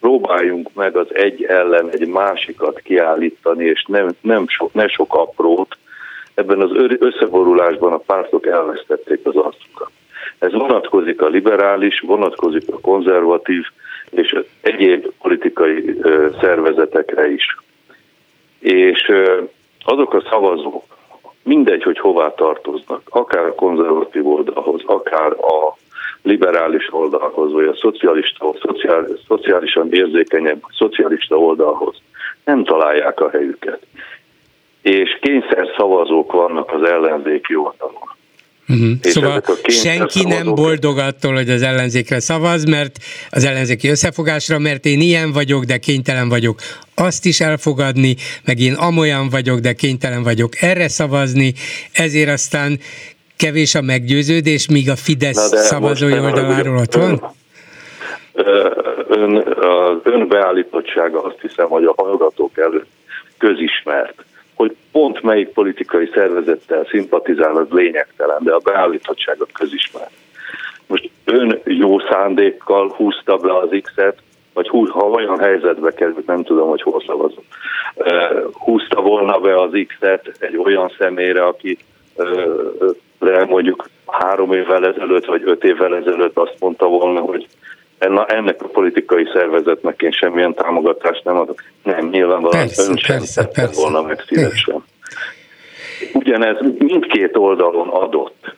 próbáljunk meg az egy ellen egy másikat kiállítani, és nem, nem sok, ne sok aprót. Ebben az összeborulásban a pártok elvesztették az arcukat. Ez vonatkozik a liberális, vonatkozik a konzervatív és egyéb politikai szervezetekre is. És azok a szavazók, mindegy, hogy hová tartoznak, akár a konzervatív oldalhoz, akár a liberális oldalhoz, vagy a szocialista, szociál, szociálisan érzékenyebb szocialista oldalhoz, nem találják a helyüket. És kényszer szavazók vannak az ellenzéki oldalon. Uh-huh. Szóval senki nem boldog attól, hogy az ellenzékre szavaz, mert az ellenzéki összefogásra, mert én ilyen vagyok, de kénytelen vagyok azt is elfogadni, meg én amolyan vagyok, de kénytelen vagyok erre szavazni, ezért aztán kevés a meggyőződés, míg a Fidesz szavazói oldaláról ott van? Ön, az ön beállítottsága azt hiszem, hogy a hallgatók előtt közismert hogy pont melyik politikai szervezettel szimpatizál, az lényegtelen, de a beállítottsága közismert. Most ön jó szándékkal húzta be az X-et, vagy hú, ha olyan helyzetbe került, nem tudom, hogy hol szavazom, húzta volna be az X-et egy olyan személyre, aki mondjuk három évvel ezelőtt, vagy öt évvel ezelőtt azt mondta volna, hogy ennek a politikai szervezetnek én semmilyen támogatást nem adok. Nem, nyilvánvalóan persze, ön sem persze, persze. volna meg szívesen. Ugyanez mindkét oldalon adott.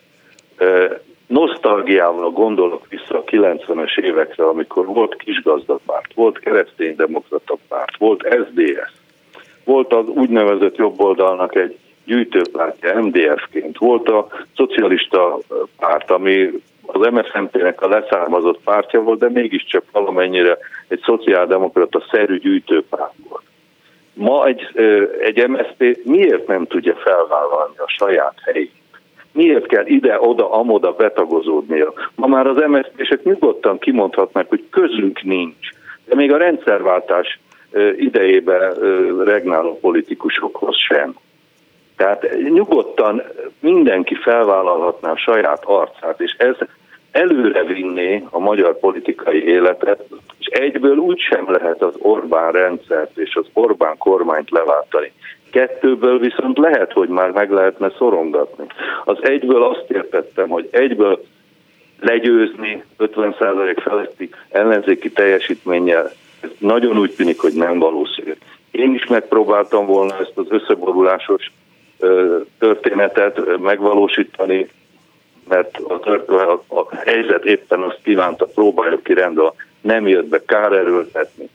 Nosztalgiával gondolok vissza a 90-es évekre, amikor volt kisgazdapárt, volt kereszténydemokrata párt, volt SDS, volt az úgynevezett jobboldalnak egy gyűjtőpártja MDF-ként, volt a szocialista párt, ami az MSZMP-nek a leszármazott pártja volt, de mégiscsak valamennyire egy szociáldemokrata szerű gyűjtőpárt volt. Ma egy, egy MSZP miért nem tudja felvállalni a saját helyét? Miért kell ide-oda, amoda betagozódnia? Ma már az MSZP-sek nyugodtan kimondhatnak, hogy közünk nincs. De még a rendszerváltás idejében regnáló politikusokhoz sem. Tehát nyugodtan mindenki felvállalhatná saját arcát, és ez előre vinné a magyar politikai életet, és egyből úgy sem lehet az Orbán rendszert és az Orbán kormányt leváltani. Kettőből viszont lehet, hogy már meg lehetne szorongatni. Az egyből azt értettem, hogy egyből legyőzni 50% feletti ellenzéki teljesítménnyel, nagyon úgy tűnik, hogy nem valószínű. Én is megpróbáltam volna ezt az összeborulásos történetet megvalósítani, mert a, a, a helyzet éppen azt kívánta, próbáljuk ki rendel, nem jött be kár erőltetni.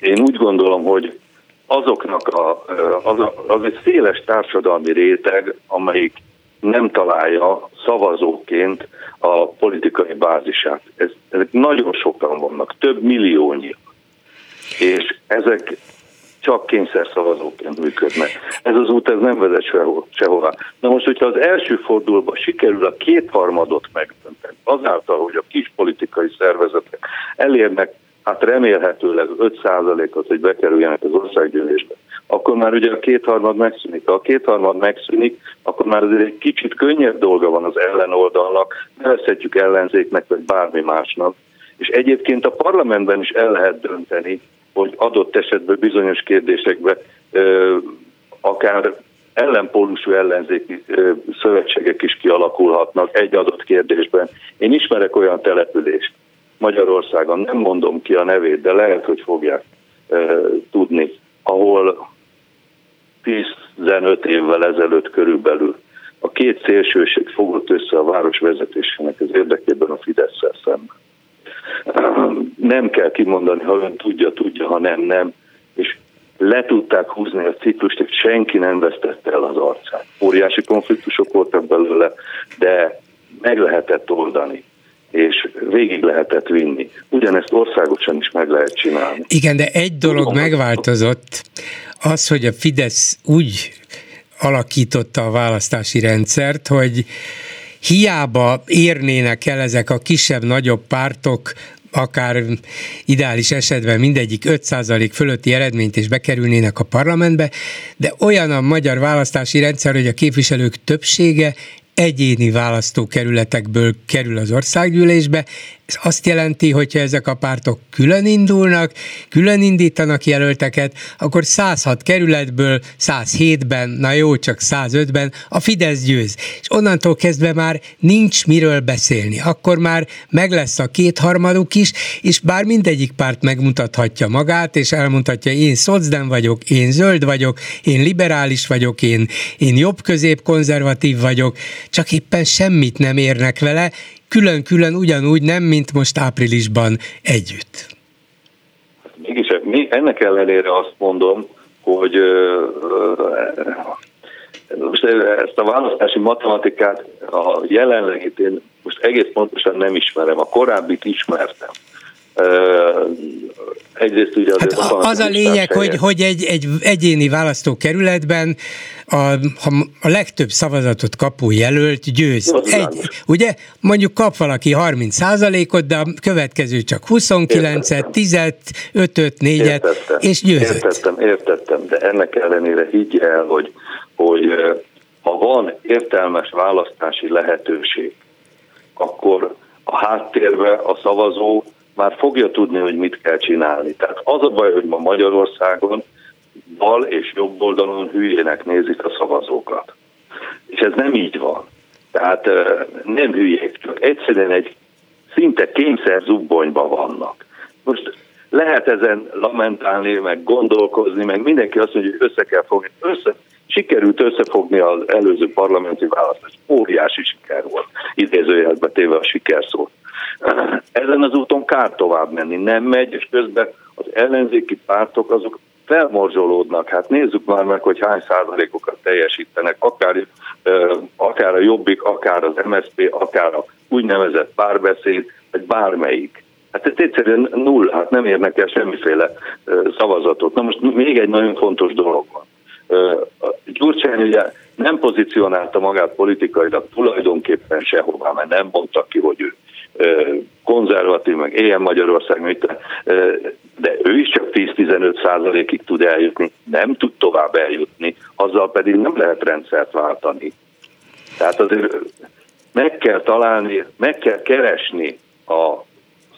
Én úgy gondolom, hogy azoknak a, az, a, az egy széles társadalmi réteg, amelyik nem találja szavazóként a politikai bázisát. Ez, ezek nagyon sokan vannak, több milliónyi. És ezek csak kényszer szavazóként működnek. Ez az út ez nem vezet sehová. Na most, hogyha az első fordulóban sikerül a kétharmadot megdönteni, azáltal, hogy a kis politikai szervezetek elérnek hát remélhetőleg 5%-ot, hogy bekerüljenek az országgyűlésbe, akkor már ugye a kétharmad megszűnik. Ha a kétharmad megszűnik, akkor már azért egy kicsit könnyebb dolga van az ellenoldalnak, nevezhetjük ellenzéknek, vagy bármi másnak. És egyébként a parlamentben is el lehet dönteni, hogy adott esetben bizonyos kérdésekben akár ellenpólusú ellenzéki szövetségek is kialakulhatnak egy adott kérdésben. Én ismerek olyan települést Magyarországon, nem mondom ki a nevét, de lehet, hogy fogják tudni, ahol 10-15 évvel ezelőtt körülbelül a két szélsőség fogott össze a város vezetésének az érdekében a fidesz szemben. Nem kell kimondani, ha ön tudja, tudja, ha nem, nem. És le tudták húzni a ciklust, és senki nem vesztette el az arcát. Óriási konfliktusok voltak belőle, de meg lehetett oldani és végig lehetett vinni. Ugyanezt országosan is meg lehet csinálni. Igen, de egy dolog megváltozott, az, hogy a Fidesz úgy alakította a választási rendszert, hogy hiába érnének el ezek a kisebb-nagyobb pártok akár ideális esetben mindegyik 5% fölötti eredményt és bekerülnének a parlamentbe, de olyan a magyar választási rendszer, hogy a képviselők többsége egyéni választókerületekből kerül az országgyűlésbe. Ez azt jelenti, hogyha ezek a pártok külön indulnak, külön indítanak jelölteket, akkor 106 kerületből 107-ben, na jó, csak 105-ben a Fidesz győz. És onnantól kezdve már nincs miről beszélni. Akkor már meg lesz a kétharmaduk is, és bár mindegyik párt megmutathatja magát, és elmondhatja, én szocdem vagyok, én zöld vagyok, én liberális vagyok, én, én jobb-közép konzervatív vagyok, csak éppen semmit nem érnek vele, külön-külön ugyanúgy, nem mint most áprilisban együtt. Mégis mi ennek ellenére azt mondom, hogy most ezt a választási matematikát, a jelenlegit én most egész pontosan nem ismerem, a korábbit ismertem. Egyrészt ugye hát az a lényeg, hogy, hogy egy, egy egyéni választókerületben a, ha a legtöbb szavazatot kapó jelölt győz. Egy, ugye mondjuk kap valaki 30 ot de a következő csak 29-et, 10-et, 5-öt, 4-et, és győzött. Értettem, értettem, de ennek ellenére higgy el, hogy, hogy ha van értelmes választási lehetőség, akkor a háttérbe a szavazó már fogja tudni, hogy mit kell csinálni. Tehát az a baj, hogy ma Magyarországon bal és jobb oldalon hülyének nézik a szavazókat. És ez nem így van. Tehát nem hülyék, csak egyszerűen egy szinte kényszer zubbonyban vannak. Most lehet ezen lamentálni, meg gondolkozni, meg mindenki azt mondja, hogy össze kell fogni. Össze, sikerült összefogni az előző parlamenti választás. Óriási siker volt, idézőjelbe téve a sikerszót. Ezen az úton kár tovább menni, nem megy, és közben az ellenzéki pártok azok felmorzsolódnak. Hát nézzük már meg, hogy hány százalékokat teljesítenek, akár, akár a Jobbik, akár az MSZP, akár a úgynevezett párbeszéd, vagy bármelyik. Hát ez egyszerűen null, hát nem érnek el semmiféle szavazatot. Na most még egy nagyon fontos dolog van. Gyurcsány ugye nem pozícionálta magát politikailag tulajdonképpen sehová, mert nem mondta ki, hogy ő konzervatív, meg éljen Magyarország, de ő is csak 10-15 százalékig tud eljutni, nem tud tovább eljutni, azzal pedig nem lehet rendszert váltani. Tehát azért meg kell találni, meg kell keresni a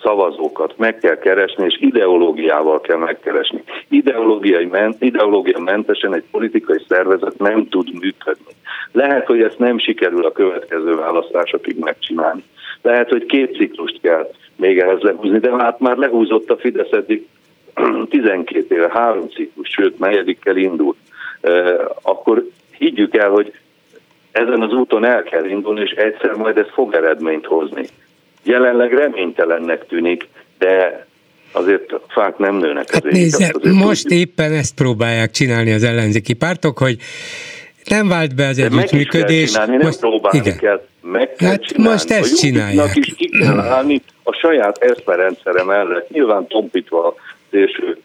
szavazókat, meg kell keresni, és ideológiával kell megkeresni. Ideológiai ment, ideológia mentesen egy politikai szervezet nem tud működni. Lehet, hogy ezt nem sikerül a következő választásokig megcsinálni. Lehet, hogy két ciklust kell még ehhez lehúzni, de hát már lehúzott a Fidesz eddig 12 éve, három ciklus, sőt, negyedikkel indult. Akkor higgyük el, hogy ezen az úton el kell indulni, és egyszer majd ez fog eredményt hozni. Jelenleg reménytelennek tűnik, de azért fák nem nőnek. Hát nézze, most tudjuk. éppen ezt próbálják csinálni az ellenzéki pártok, hogy nem vált be az együttműködés. Meg nem most, próbálni igen. kell, meg kell hát csinálni. most ezt a csinálják. is ki kell állni a saját eszperendszere mellett, nyilván tompítva a szélső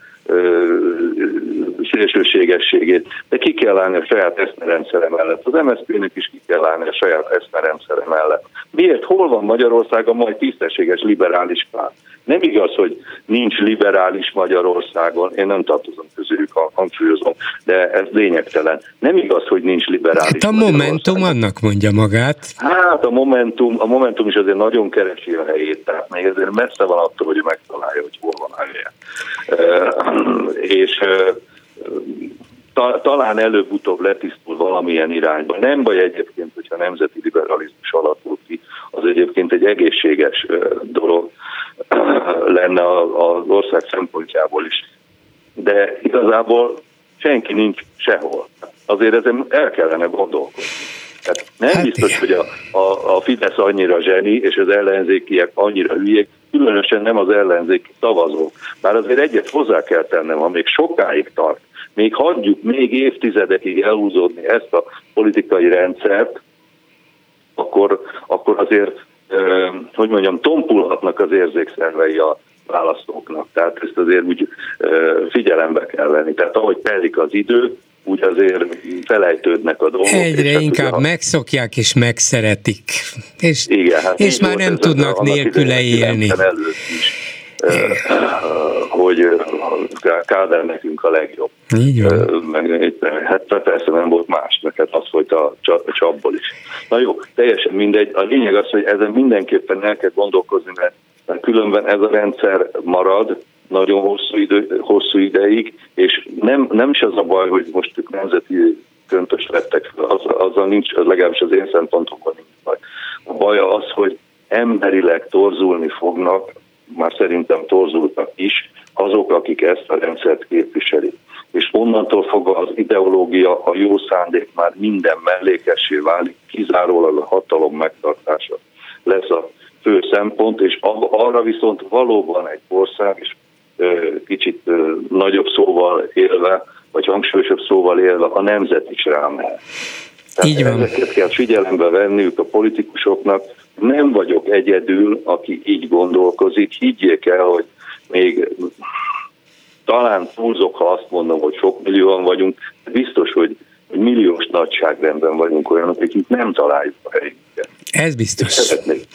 szélsőségességét, de ki kell állni a saját eszmerendszere mellett. Az MSZP-nek is ki kell állni a saját eszmerendszere mellett. Miért? Hol van Magyarországon majd tisztességes liberális párt? Nem igaz, hogy nincs liberális Magyarországon, én nem tartozom közülük, hangsúlyozom, de ez lényegtelen. Nem igaz, hogy nincs liberális Hát a Momentum annak mondja magát. Hát a Momentum, a Momentum is azért nagyon keresi a helyét, tehát még ezért messze van attól, hogy megtalálja, hogy hol van a helye. És ta, talán előbb-utóbb letisztul valamilyen irányba. Nem baj egyébként, hogyha nemzeti liberalizmus alakul ki, az egyébként egy egészséges dolog lenne az ország szempontjából is. De igazából senki nincs sehol. Azért ezen el kellene gondolkodni. Tehát nem hát biztos, igen. hogy a, a, a Fidesz annyira zseni, és az ellenzékiek annyira hülyék, különösen nem az ellenzéki szavazók. Bár azért egyet hozzá kell tennem, ha még sokáig tart, még hagyjuk még évtizedekig elhúzódni ezt a politikai rendszert, akkor, akkor azért, hogy mondjam, tompulhatnak az érzékszervei a választóknak. Tehát ezt azért úgy figyelembe kell venni. Tehát ahogy telik az idő, úgy azért felejtődnek a dolgok. Egyre és inkább a... megszokják és megszeretik. És, Igen, hát és már nem tudnak nélküle élni. Hogy Kádár nekünk a legjobb. Így van. Hát persze nem volt más, hát az volt a csapból is. Na jó, teljesen mindegy. A lényeg az, hogy ezen mindenképpen el kell gondolkozni, mert különben ez a rendszer marad, nagyon hosszú, idő, hosszú ideig, és nem, nem is az a baj, hogy most ők nemzeti köntös vettek az, azzal nincs, legalábbis az én szempontomban nincs baj. A baj az, hogy emberileg torzulni fognak már szerintem torzultak is, azok, akik ezt a rendszert képviselik. És onnantól fogva az ideológia, a jó szándék már minden mellékessé válik, kizárólag a hatalom megtartása lesz a fő szempont, és arra viszont valóban egy ország, és kicsit nagyobb szóval élve, vagy hangsúlyosabb szóval élve, a nemzet is rámel. Tehát Így van. ezeket kell figyelembe venniük a politikusoknak, nem vagyok egyedül, aki így gondolkozik. Higgyék el, hogy még talán túlzok, ha azt mondom, hogy sok millióan vagyunk, biztos, hogy milliós nagyságrendben vagyunk olyanok, akik nem találjuk a helyünket. Ez biztos. Szeretnék,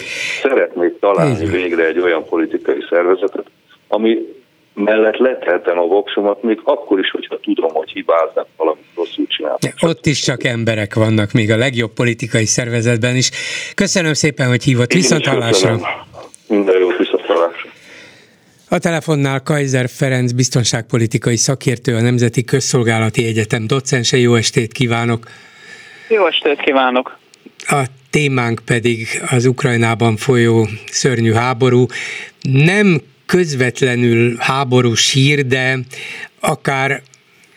szeretnék találni végre egy olyan politikai szervezetet, ami mellett leteltem a voksomat, még akkor is, hogyha tudom, hogy hibáznak valamit rosszul csináltam. Ott is csak emberek vannak, még a legjobb politikai szervezetben is. Köszönöm szépen, hogy hívott. Viszontlátásra. Minden jó viszontlátásra. A telefonnál Kaiser Ferenc biztonságpolitikai szakértő, a Nemzeti Közszolgálati Egyetem docense. Jó estét kívánok! Jó estét kívánok! A témánk pedig az Ukrajnában folyó szörnyű háború. Nem közvetlenül háborús hír, de akár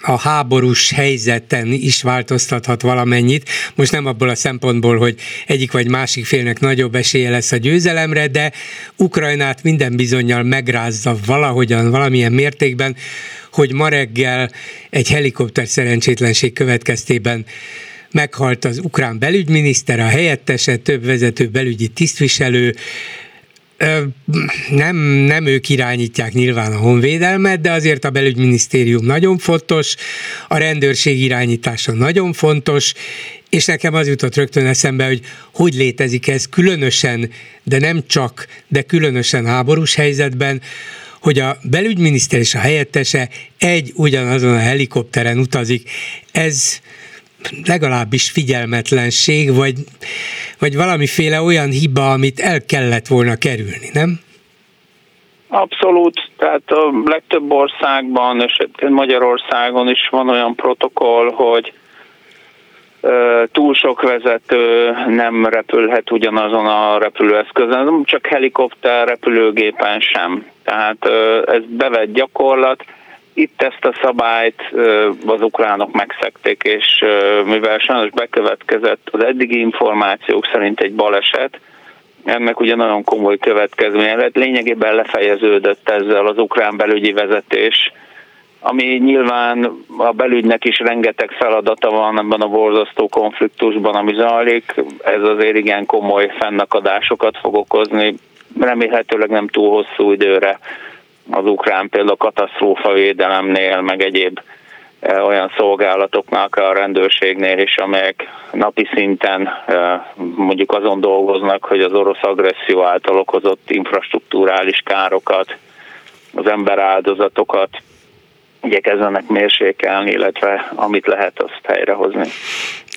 a háborús helyzeten is változtathat valamennyit. Most nem abból a szempontból, hogy egyik vagy másik félnek nagyobb esélye lesz a győzelemre, de Ukrajnát minden bizonyal megrázza valahogyan, valamilyen mértékben, hogy ma reggel egy helikopter szerencsétlenség következtében meghalt az ukrán belügyminiszter, a helyettese, több vezető belügyi tisztviselő, nem, nem ők irányítják nyilván a honvédelmet, de azért a belügyminisztérium nagyon fontos, a rendőrség irányítása nagyon fontos, és nekem az jutott rögtön eszembe, hogy hogy létezik ez különösen, de nem csak, de különösen háborús helyzetben, hogy a belügyminiszter és a helyettese egy ugyanazon a helikopteren utazik. Ez legalábbis figyelmetlenség, vagy, vagy valamiféle olyan hiba, amit el kellett volna kerülni, nem? Abszolút, tehát a legtöbb országban, és Magyarországon is van olyan protokoll, hogy túl sok vezető nem repülhet ugyanazon a repülőeszközön, csak helikopter, repülőgépen sem. Tehát ez bevett gyakorlat, itt ezt a szabályt az ukránok megszekték, és mivel sajnos bekövetkezett az eddigi információk szerint egy baleset, ennek ugye nagyon komoly következménye lett. Lényegében lefejeződött ezzel az ukrán belügyi vezetés, ami nyilván a belügynek is rengeteg feladata van ebben a borzasztó konfliktusban, ami zajlik. Ez azért igen komoly fennakadásokat fog okozni, remélhetőleg nem túl hosszú időre az ukrán például katasztrófa védelemnél, meg egyéb e, olyan szolgálatoknak a rendőrségnél is, amelyek napi szinten e, mondjuk azon dolgoznak, hogy az orosz agresszió által okozott infrastruktúrális károkat, az emberáldozatokat igyekezzenek mérsékelni, illetve amit lehet, azt helyrehozni.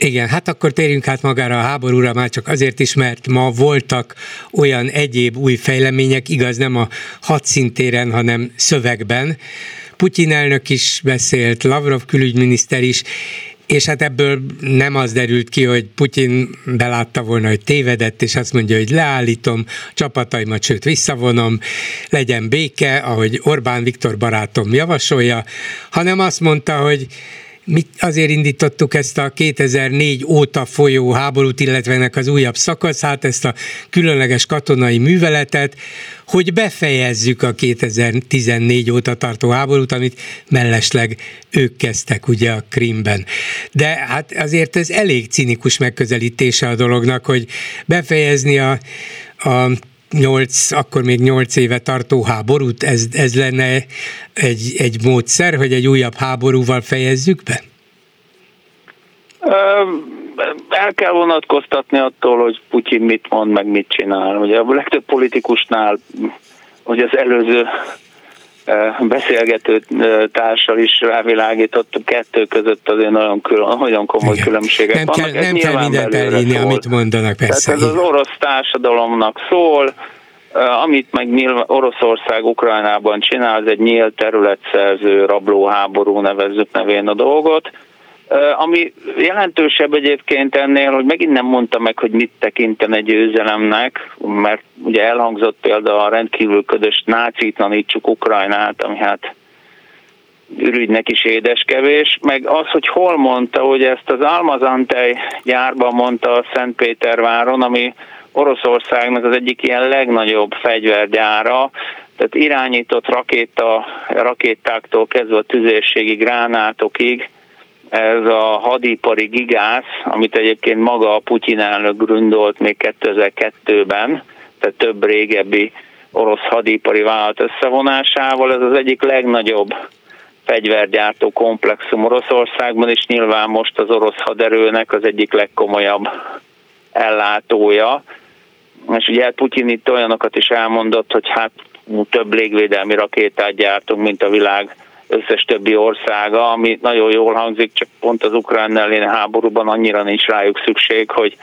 Igen, hát akkor térjünk át magára a háborúra, már csak azért is, mert ma voltak olyan egyéb új fejlemények, igaz nem a hadszintéren, hanem szövegben. Putyin elnök is beszélt, Lavrov külügyminiszter is, és hát ebből nem az derült ki, hogy Putyin belátta volna, hogy tévedett, és azt mondja, hogy leállítom csapataimat, sőt visszavonom, legyen béke, ahogy Orbán Viktor barátom javasolja, hanem azt mondta, hogy mit azért indítottuk ezt a 2004 óta folyó háborút, illetve ennek az újabb szakaszát, ezt a különleges katonai műveletet, hogy befejezzük a 2014 óta tartó háborút, amit mellesleg ők kezdtek ugye a Krimben. De hát azért ez elég cinikus megközelítése a dolognak, hogy befejezni a, a nyolc, akkor még nyolc éve tartó háborút, ez, ez lenne egy, egy módszer, hogy egy újabb háborúval fejezzük be? El kell vonatkoztatni attól, hogy Putyin mit mond, meg mit csinál. Ugye a legtöbb politikusnál, hogy az előző beszélgető társal is rávilágított, kettő között azért nagyon, külön, nagyon komoly Igen. különbségek nem vannak. Kell, nem kell mindent elhinni, amit mondanak persze. Tehát ez az orosz társadalomnak szól, amit meg nyilván Oroszország Ukrajnában csinál, ez egy nyílt területszerző rablóháború nevezzük nevén a dolgot, ami jelentősebb egyébként ennél, hogy megint nem mondta meg, hogy mit tekinten egy győzelemnek, mert ugye elhangzott például a rendkívül ködös nácítlanítsuk Ukrajnát, ami hát ürügynek is édeskevés, meg az, hogy hol mondta, hogy ezt az Almazantej gyárban mondta a Szentpéterváron, ami Oroszországnak az egyik ilyen legnagyobb fegyvergyára, tehát irányított rakéta, rakétáktól kezdve a tüzérségi gránátokig, ez a hadipari gigász, amit egyébként maga a Putyin elnök grundolt még 2002-ben, tehát több régebbi orosz hadipari vállalat összevonásával, ez az egyik legnagyobb fegyvergyártó komplexum Oroszországban, és nyilván most az orosz haderőnek az egyik legkomolyabb ellátója. És ugye Putyin itt olyanokat is elmondott, hogy hát több légvédelmi rakétát gyártunk, mint a világ összes többi országa, ami nagyon jól hangzik, csak pont az ukrán elleni háborúban annyira nincs rájuk szükség, hogy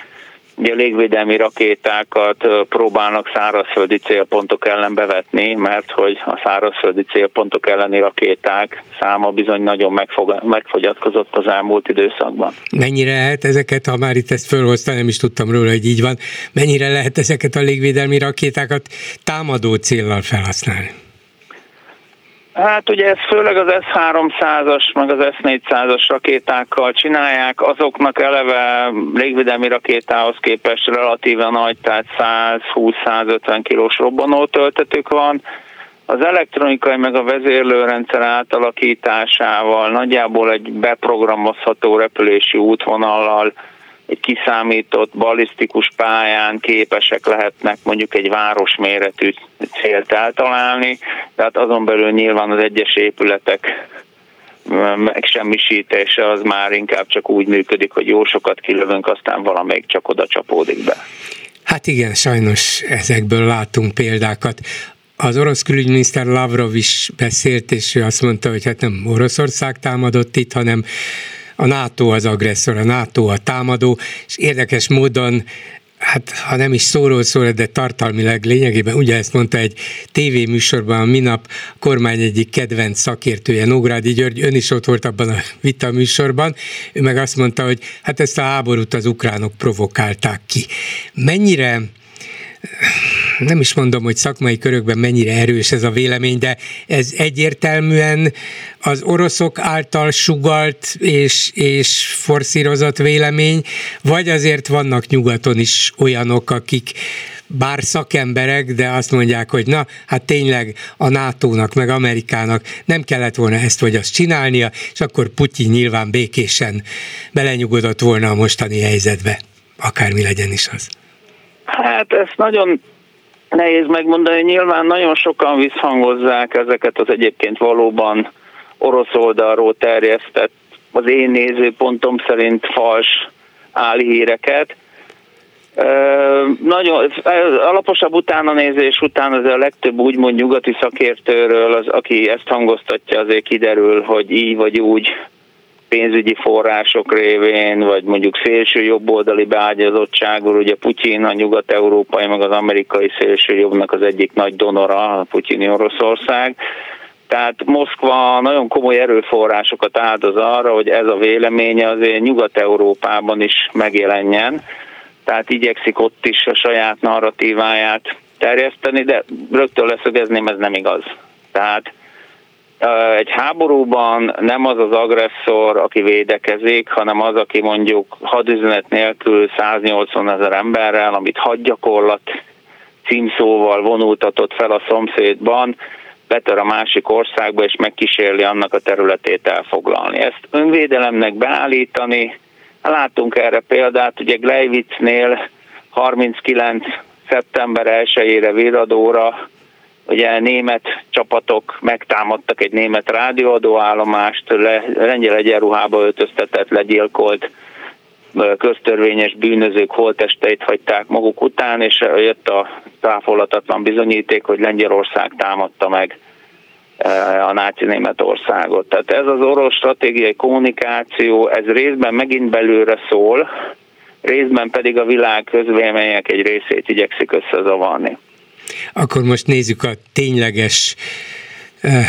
Ugye légvédelmi rakétákat próbálnak szárazföldi célpontok ellen bevetni, mert hogy a szárazföldi célpontok elleni rakéták száma bizony nagyon megfog, megfogyatkozott az elmúlt időszakban. Mennyire lehet ezeket, ha már itt ezt fölhozta, nem is tudtam róla, hogy így van, mennyire lehet ezeket a légvédelmi rakétákat támadó céllal felhasználni? Hát ugye ez főleg az S-300-as, meg az S-400-as rakétákkal csinálják, azoknak eleve légvédelmi rakétához képest relatíven nagy, tehát 120-150 kilós robbanó töltetük van. Az elektronikai meg a vezérlőrendszer átalakításával nagyjából egy beprogramozható repülési útvonallal egy kiszámított balisztikus pályán képesek lehetnek mondjuk egy városméretű célt eltalálni, tehát azon belül nyilván az egyes épületek megsemmisítése az már inkább csak úgy működik, hogy jó sokat kilövünk, aztán valamelyik csak oda csapódik be. Hát igen, sajnos ezekből látunk példákat. Az orosz külügyminiszter Lavrov is beszélt, és ő azt mondta, hogy hát nem Oroszország támadott itt, hanem a NATO az agresszor, a NATO a támadó, és érdekes módon hát ha nem is szóról szól, de tartalmilag lényegében ugye ezt mondta egy tévéműsorban a minap a kormány egyik kedvenc szakértője, Nógrádi György, ön is ott volt abban a vita műsorban, ő meg azt mondta, hogy hát ezt a háborút az ukránok provokálták ki. Mennyire nem is mondom, hogy szakmai körökben mennyire erős ez a vélemény, de ez egyértelműen az oroszok által sugalt és, és forszírozott vélemény, vagy azért vannak nyugaton is olyanok, akik bár szakemberek, de azt mondják, hogy na, hát tényleg a NATO-nak, meg Amerikának nem kellett volna ezt vagy azt csinálnia, és akkor Putyin nyilván békésen belenyugodott volna a mostani helyzetbe, akármi legyen is az. Hát ezt nagyon nehéz megmondani. Nyilván nagyon sokan visszhangozzák ezeket az egyébként valóban orosz oldalról terjesztett, az én nézőpontom szerint fals álhíreket. nagyon alaposabb utánanézés után az a legtöbb úgymond nyugati szakértőről, az, aki ezt hangoztatja, azért kiderül, hogy így vagy úgy pénzügyi források révén, vagy mondjuk szélső jobboldali beágyazottságról, ugye Putyin a nyugat-európai, meg az amerikai szélső jobbnak az egyik nagy donora, a putyini Oroszország. Tehát Moszkva nagyon komoly erőforrásokat áldoz arra, hogy ez a véleménye azért Nyugat-Európában is megjelenjen tehát igyekszik ott is a saját narratíváját terjeszteni, de rögtön leszögezném, ez nem igaz. Tehát egy háborúban nem az az agresszor, aki védekezik, hanem az, aki mondjuk hadüzenet nélkül 180 ezer emberrel, amit hadgyakorlat címszóval vonultatott fel a szomszédban, betör a másik országba, és megkísérli annak a területét elfoglalni. Ezt önvédelemnek beállítani, Látunk erre példát, ugye Gleivitznél 39. szeptember 1-ére viradóra ugye német csapatok megtámadtak egy német rádióadóállomást, le, lengyel egyenruhába öltöztetett, legyilkolt köztörvényes bűnözők holtesteit hagyták maguk után, és jött a táfolatatlan bizonyíték, hogy Lengyelország támadta meg a náci Németországot. Tehát ez az orosz stratégiai kommunikáció, ez részben megint belőle szól, részben pedig a világ közvélemények egy részét igyekszik összezavarni. Akkor most nézzük a tényleges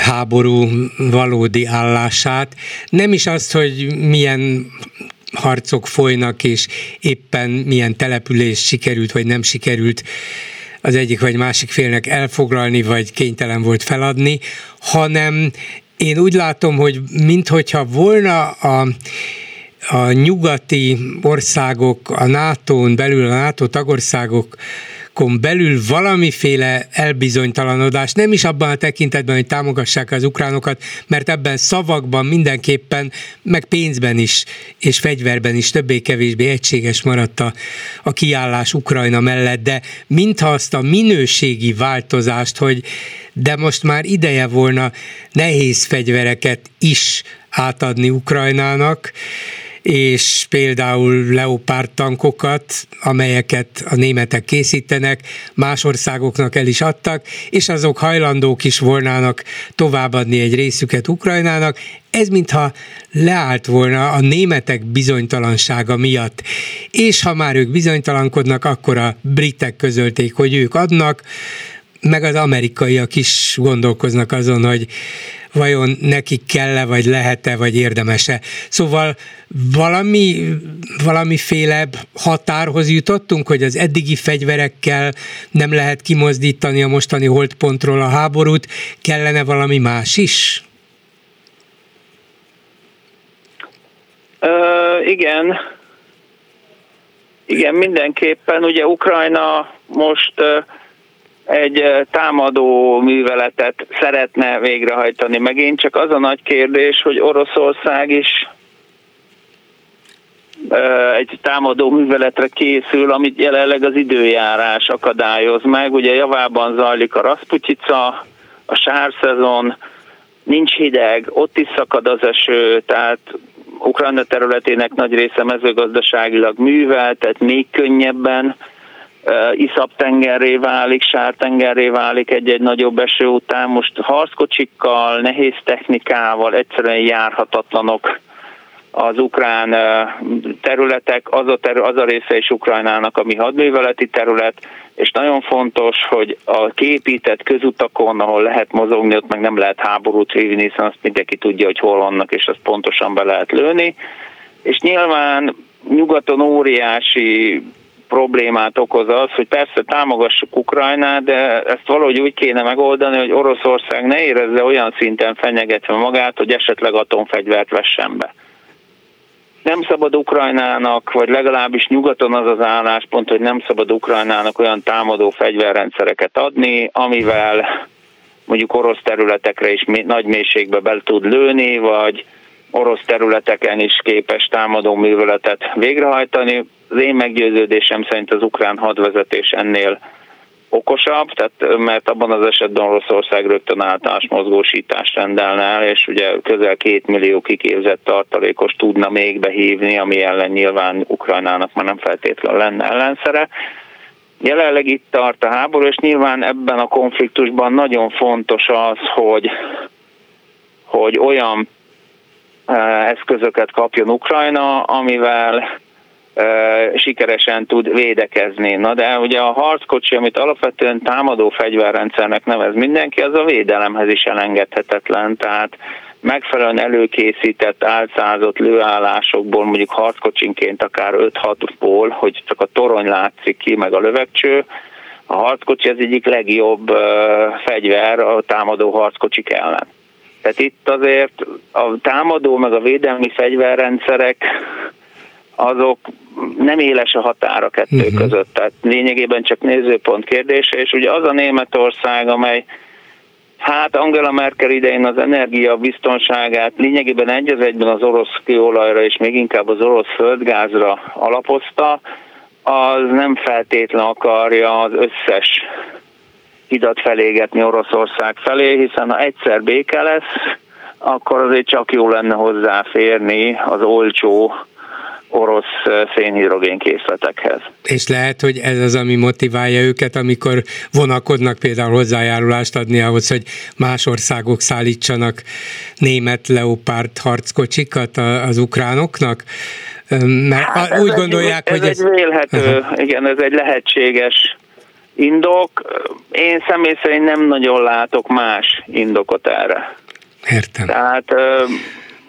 háború valódi állását. Nem is azt, hogy milyen harcok folynak, és éppen milyen település sikerült, vagy nem sikerült az egyik vagy másik félnek elfoglalni, vagy kénytelen volt feladni, hanem én úgy látom, hogy minthogyha volna a a nyugati országok, a NATO-n belül, a NATO tagországok kon belül valamiféle elbizonytalanodás, nem is abban a tekintetben, hogy támogassák az ukránokat, mert ebben szavakban mindenképpen, meg pénzben is, és fegyverben is többé-kevésbé egységes maradt a, a kiállás Ukrajna mellett, de mintha azt a minőségi változást, hogy de most már ideje volna nehéz fegyvereket is átadni Ukrajnának, és például leopárd tankokat, amelyeket a németek készítenek, más országoknak el is adtak, és azok hajlandók is volnának továbbadni egy részüket Ukrajnának. Ez mintha leállt volna a németek bizonytalansága miatt. És ha már ők bizonytalankodnak, akkor a britek közölték, hogy ők adnak, meg az amerikaiak is gondolkoznak azon, hogy vajon nekik kell-e, vagy lehet-e, vagy érdemese. Szóval valami, valamiféle határhoz jutottunk, hogy az eddigi fegyverekkel nem lehet kimozdítani a mostani holdpontról a háborút, kellene valami más is? Ö, igen, igen, mindenképpen. Ugye Ukrajna most egy támadó műveletet szeretne végrehajtani. Megint csak az a nagy kérdés, hogy Oroszország is egy támadó műveletre készül, amit jelenleg az időjárás akadályoz meg. Ugye javában zajlik a Rasputica, a sárszezon, nincs hideg, ott is szakad az eső, tehát Ukrajna területének nagy része mezőgazdaságilag művel, tehát még könnyebben iszap tengerré válik, sártengerré válik egy-egy nagyobb eső után. Most harckocsikkal, nehéz technikával egyszerűen járhatatlanok az ukrán területek, az a, terü- az a része is Ukrajnának, ami hadműveleti terület, és nagyon fontos, hogy a képített közutakon, ahol lehet mozogni, ott meg nem lehet háborút hívni, hiszen azt mindenki tudja, hogy hol vannak, és azt pontosan be lehet lőni. És nyilván nyugaton óriási problémát okoz az, hogy persze támogassuk Ukrajnát, de ezt valahogy úgy kéne megoldani, hogy Oroszország ne érezze olyan szinten fenyegetve magát, hogy esetleg atomfegyvert vessen be. Nem szabad Ukrajnának, vagy legalábbis nyugaton az az álláspont, hogy nem szabad Ukrajnának olyan támadó fegyverrendszereket adni, amivel mondjuk orosz területekre is nagy mélységbe be tud lőni, vagy orosz területeken is képes támadó műveletet végrehajtani. Az én meggyőződésem szerint az ukrán hadvezetés ennél okosabb, tehát, mert abban az esetben Oroszország rögtön általános mozgósítást rendelne el, és ugye közel két millió kiképzett tartalékos tudna még behívni, ami ellen nyilván Ukrajnának már nem feltétlenül lenne ellenszere. Jelenleg itt tart a háború, és nyilván ebben a konfliktusban nagyon fontos az, hogy, hogy olyan eszközöket kapjon Ukrajna, amivel sikeresen tud védekezni. Na de ugye a harckocsi, amit alapvetően támadó fegyverrendszernek nevez mindenki, az a védelemhez is elengedhetetlen, tehát megfelelően előkészített, álcázott lőállásokból, mondjuk harckocsinként akár 5-6-ból, hogy csak a torony látszik ki, meg a lövegcső, a harckocsi az egyik legjobb fegyver a támadó harckocsik ellen. Tehát itt azért a támadó meg a védelmi fegyverrendszerek azok nem éles a határ a kettő uh-huh. között, tehát lényegében csak nézőpont kérdése, és ugye az a Németország, amely Hát Angela Merkel idején az energia biztonságát lényegében egy az egyben az orosz kőolajra és még inkább az orosz földgázra alapozta, az nem feltétlen akarja az összes hidat felégetni Oroszország felé, hiszen ha egyszer béke lesz, akkor azért csak jó lenne hozzáférni az olcsó orosz szénhidrogén készletekhez. És lehet, hogy ez az, ami motiválja őket, amikor vonakodnak például hozzájárulást adni ahhoz, hogy más országok szállítsanak német leopárt harckocsikat az ukránoknak? Mert hát úgy gondolják, egy, ez hogy ez... egy vélhető, Aha. igen, ez egy lehetséges indok. Én személy szerint nem nagyon látok más indokot erre. Értem. Tehát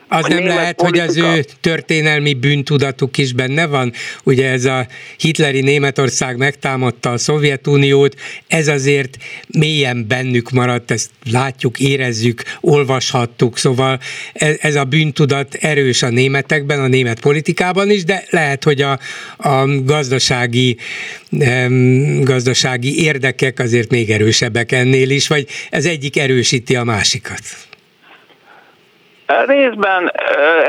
az nem lehet, politika. hogy az ő történelmi bűntudatuk is benne van? Ugye ez a hitleri Németország megtámadta a Szovjetuniót, ez azért mélyen bennük maradt, ezt látjuk, érezzük, olvashattuk, szóval ez, ez a bűntudat erős a németekben, a német politikában is, de lehet, hogy a, a gazdasági, em, gazdasági érdekek azért még erősebbek ennél is, vagy ez egyik erősíti a másikat. Részben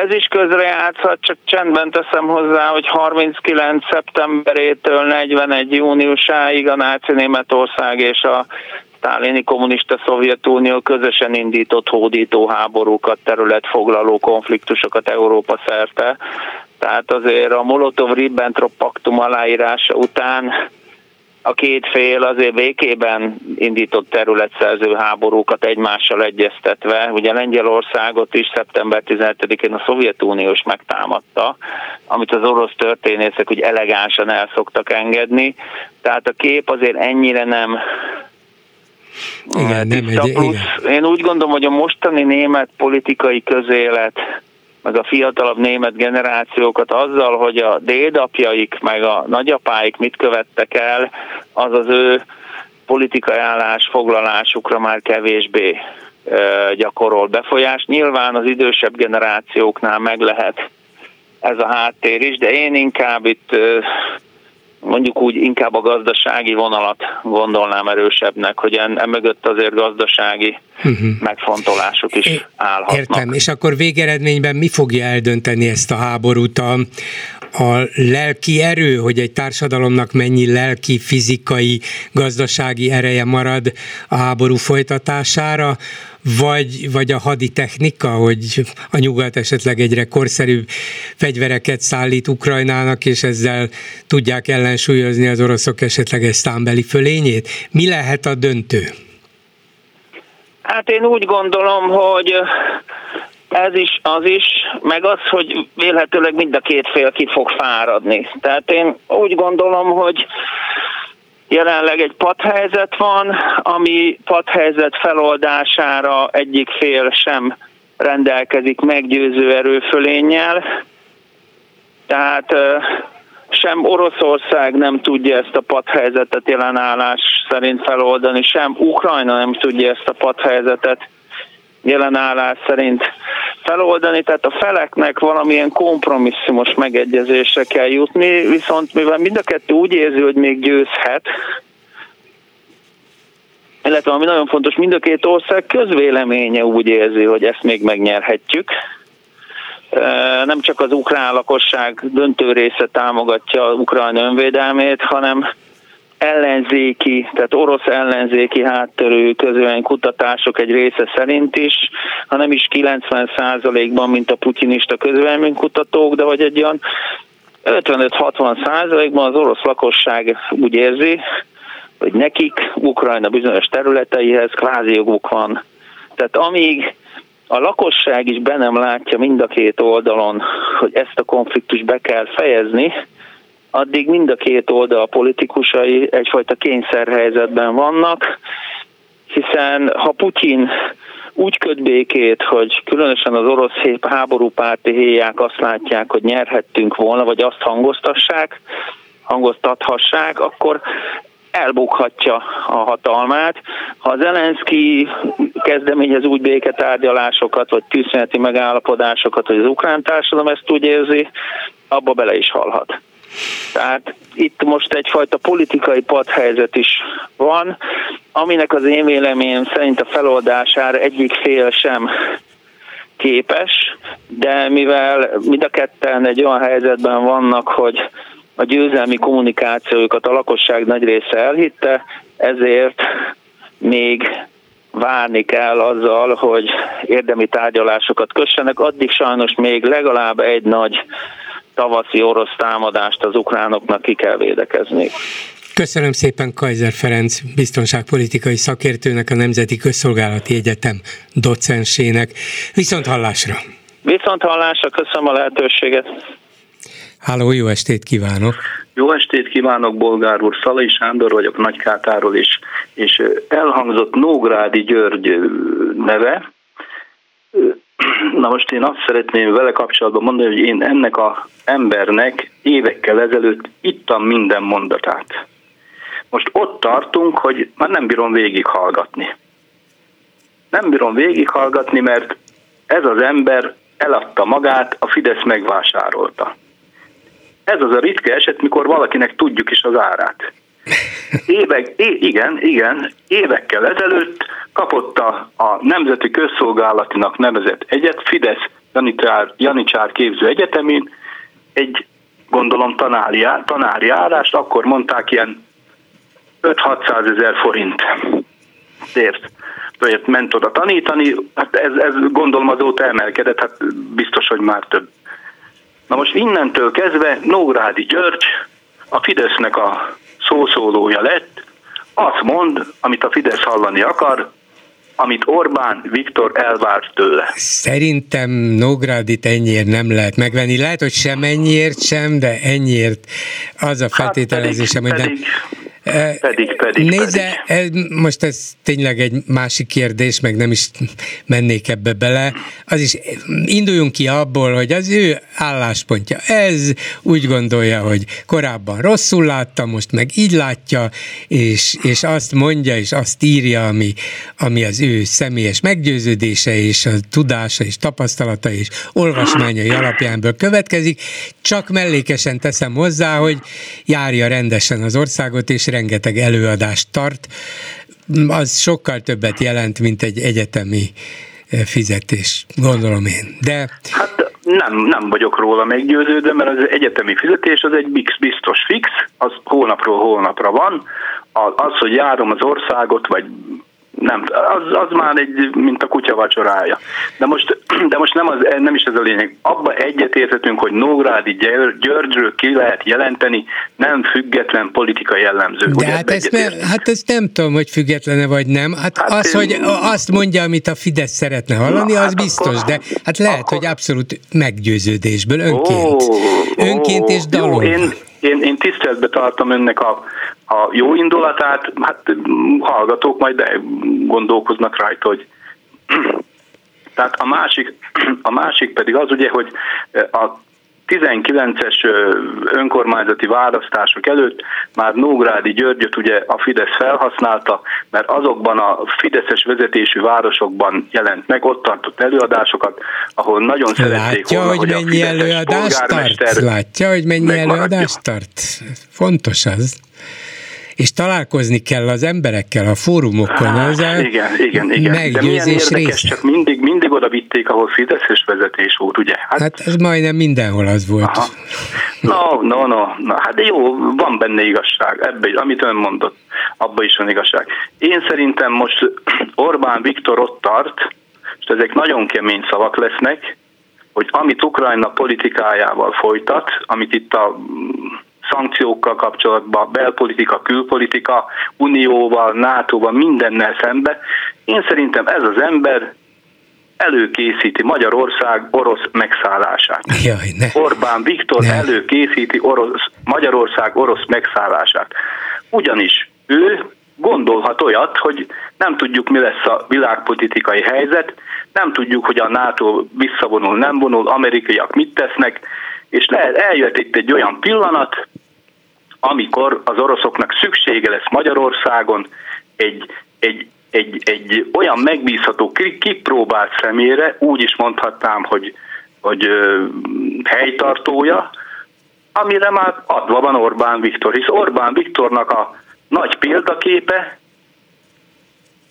ez is közrejátszhat, csak csendben teszem hozzá, hogy 39. szeptemberétől 41. júniusáig a náci Németország és a Stálini kommunista Szovjetunió közösen indított hódító háborúkat, területfoglaló konfliktusokat Európa szerte. Tehát azért a Molotov-Ribbentrop paktum aláírása után a két fél azért békében indított területszerző háborúkat egymással egyeztetve. Ugye Lengyelországot is szeptember 17-én a Szovjetunió is megtámadta, amit az orosz történészek úgy elegánsan el szoktak engedni. Tehát a kép azért ennyire nem igen, nem egy, igen. Én úgy gondolom, hogy a mostani német politikai közélet meg a fiatalabb német generációkat azzal, hogy a dédapjaik meg a nagyapáik mit követtek el, az az ő politikai állásfoglalásukra már kevésbé gyakorol befolyás. Nyilván az idősebb generációknál meg lehet ez a háttér is, de én inkább itt mondjuk úgy inkább a gazdasági vonalat gondolnám erősebbnek, hogy en, mögött azért gazdasági uh-huh. megfontolások is é, állhatnak. Értem, és akkor végeredményben mi fogja eldönteni ezt a háborút? A, a lelki erő, hogy egy társadalomnak mennyi lelki, fizikai, gazdasági ereje marad a háború folytatására, vagy, vagy a hadi technika, hogy a nyugat esetleg egyre korszerűbb fegyvereket szállít Ukrajnának, és ezzel tudják ellensúlyozni az oroszok esetleges számbeli fölényét. Mi lehet a döntő? Hát én úgy gondolom, hogy ez is, az is, meg az, hogy vélhetőleg mind a két fél ki fog fáradni. Tehát én úgy gondolom, hogy Jelenleg egy padhelyzet van, ami padhelyzet feloldására egyik fél sem rendelkezik meggyőző erőfölénnyel. Tehát sem Oroszország nem tudja ezt a padhelyzetet jelenállás szerint feloldani, sem Ukrajna nem tudja ezt a padhelyzetet jelenállás szerint feloldani, tehát a feleknek valamilyen kompromisszumos megegyezésre kell jutni, viszont mivel mind a kettő úgy érzi, hogy még győzhet, illetve ami nagyon fontos, mind a két ország közvéleménye úgy érzi, hogy ezt még megnyerhetjük. Nem csak az ukrán lakosság döntő része támogatja Ukrajna önvédelmét, hanem ellenzéki, tehát orosz ellenzéki hátterű közvélemény kutatások egy része szerint is, ha nem is 90%-ban, mint a putinista kutatók, de hogy egy olyan 55-60 százalékban az orosz lakosság úgy érzi, hogy nekik Ukrajna bizonyos területeihez kvázi joguk van. Tehát amíg a lakosság is be nem látja mind a két oldalon, hogy ezt a konfliktust be kell fejezni, addig mind a két oldal politikusai egyfajta kényszerhelyzetben vannak, hiszen ha Putyin úgy köt békét, hogy különösen az orosz háborúpárti héják azt látják, hogy nyerhettünk volna, vagy azt hangoztassák, hangoztathassák, akkor elbukhatja a hatalmát. Ha Zelenszky kezdeményez úgy béketárgyalásokat, vagy tűzszüneti megállapodásokat, hogy az ukrán társadalom ezt úgy érzi, abba bele is halhat. Tehát itt most egyfajta politikai padhelyzet is van, aminek az én véleményem szerint a feloldására egyik fél sem képes, de mivel mind a ketten egy olyan helyzetben vannak, hogy a győzelmi kommunikációjukat a lakosság nagy része elhitte, ezért még várni kell azzal, hogy érdemi tárgyalásokat kössenek, addig sajnos még legalább egy nagy tavaszi orosz támadást az ukránoknak ki kell védekezni. Köszönöm szépen Kaiser Ferenc biztonságpolitikai szakértőnek, a Nemzeti Közszolgálati Egyetem docensének. Viszont hallásra! Viszont hallásra, köszönöm a lehetőséget! Háló, jó estét kívánok! Jó estét kívánok, Bolgár úr, Szalai Sándor vagyok Nagykátáról is, és elhangzott Nógrádi György neve, Na most én azt szeretném vele kapcsolatban mondani, hogy én ennek a embernek évekkel ezelőtt ittam minden mondatát. Most ott tartunk, hogy már nem bírom végighallgatni. Nem bírom végighallgatni, mert ez az ember eladta magát, a Fidesz megvásárolta. Ez az a ritka eset, mikor valakinek tudjuk is az árát. Évek, é, igen, igen, évekkel ezelőtt kapott a, a Nemzeti Közszolgálatinak nevezett egyet, Fidesz Janicsár, Janicsár képző egyetemén egy gondolom tanári, tanári állást, akkor mondták ilyen 5-600 ezer forint ért vagy ment oda tanítani, hát ez, ez gondolom azóta emelkedett, hát biztos, hogy már több. Na most innentől kezdve Nógrádi György a Fidesznek a szószólója lett, azt mond, amit a Fidesz hallani akar, amit Orbán Viktor elvárt tőle. Szerintem Nógrádit ennyiért nem lehet megvenni. Lehet, hogy sem ennyiért sem, de ennyiért az a feltételezésem, hát pedig, hogy nem. Pedig, pedig, Nézze, pedig. most ez tényleg egy másik kérdés, meg nem is mennék ebbe bele. Az is induljunk ki abból, hogy az ő álláspontja ez, úgy gondolja, hogy korábban rosszul látta, most meg így látja, és, és azt mondja, és azt írja, ami, ami az ő személyes meggyőződése, és a tudása, és tapasztalata, és olvasmányai alapjánból következik. Csak mellékesen teszem hozzá, hogy járja rendesen az országot, és rengeteg előadást tart, az sokkal többet jelent, mint egy egyetemi eh, fizetés, gondolom én. De... Hát nem, nem vagyok róla meggyőződve, mert az egyetemi fizetés az egy biztos fix, az hónapról hónapra van. Az, hogy járom az országot, vagy nem, az, az már egy, mint a kutya vacsorája. De most, de most nem, az, nem is ez a lényeg. Abba egyetértetünk, hogy Nógrádi Györgyről ki lehet jelenteni nem független politikai jellemző. De hát ezt, nem, hát ezt nem tudom, hogy függetlene vagy nem. Hát, hát az, hogy azt mondja, amit a Fidesz szeretne hallani, na, az hát biztos, akkor, de hát lehet, akkor, hogy abszolút meggyőződésből, önként. Ó, önként és dalolva. Én, én, én tiszteletbe tartom önnek a, a jó indulatát, hát hallgatók majd gondolkoznak rajta, hogy tehát a másik, a másik pedig az ugye, hogy a 19-es önkormányzati választások előtt már Nógrádi Györgyöt ugye a Fidesz felhasználta, mert azokban a fideszes vezetésű városokban jelent meg, ott tartott előadásokat, ahol nagyon szerették Látja, volna, hogy, hogy mennyi előadást tart? Látja, hogy mennyi előadást tart? Fontos az és találkozni kell az emberekkel a fórumokon. Hát, az a igen, igen, igen. Meggyőzés De milyen érdekes, csak mindig, mindig oda vitték, ahol Fideszes vezetés volt, ugye? Hát, hát ez majdnem mindenhol az volt. Aha. No, no, no, no, hát jó, van benne igazság, ebbe, amit ön mondott, abban is van igazság. Én szerintem most Orbán Viktor ott tart, és ezek nagyon kemény szavak lesznek, hogy amit Ukrajna politikájával folytat, amit itt a szankciókkal kapcsolatban, belpolitika, külpolitika, unióval, NATO-val, mindennel szembe. Én szerintem ez az ember előkészíti Magyarország orosz megszállását. Jaj, ne. Orbán Viktor ne. előkészíti orosz, Magyarország orosz megszállását. Ugyanis ő gondolhat olyat, hogy nem tudjuk, mi lesz a világpolitikai helyzet, nem tudjuk, hogy a NATO visszavonul, nem vonul, amerikaiak mit tesznek, és lehet, eljött itt egy olyan pillanat, amikor az oroszoknak szüksége lesz Magyarországon egy, egy, egy, egy olyan megbízható, kipróbált személyre, úgy is mondhatnám, hogy, hogy helytartója, amire már adva van Orbán Viktor, hisz Orbán Viktornak a nagy példaképe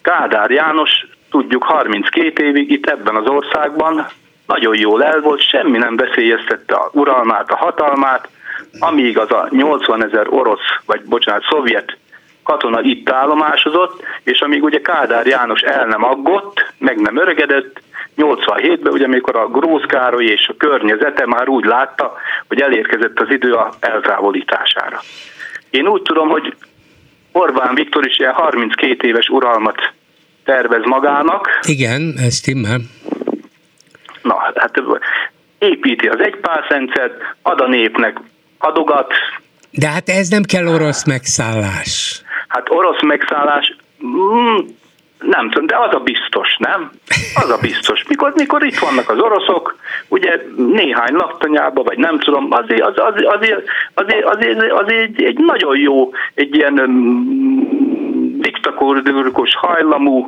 Kádár János, tudjuk 32 évig itt ebben az országban nagyon jól el volt, semmi nem veszélyeztette a uralmát, a hatalmát, amíg az a 80 ezer orosz, vagy bocsánat, szovjet katona itt állomásozott, és amíg ugye Kádár János el nem aggott, meg nem öregedett, 87-ben, ugye amikor a Grósz Károly és a környezete már úgy látta, hogy elérkezett az idő a eltávolítására. Én úgy tudom, hogy Orbán Viktor is ilyen 32 éves uralmat tervez magának. Igen, ez stimmel. Na, hát építi az egypárszendszert, ad a népnek adogat. De hát ez nem kell orosz megszállás. Hát orosz megszállás, mm, nem tudom, de az a biztos, nem? Az a biztos. Mikor, mikor itt vannak az oroszok, ugye néhány laktanyába, vagy nem tudom, azért, az, az, azért, azért, azért, azért egy, egy nagyon jó, egy ilyen um, diktatórikus hajlamú,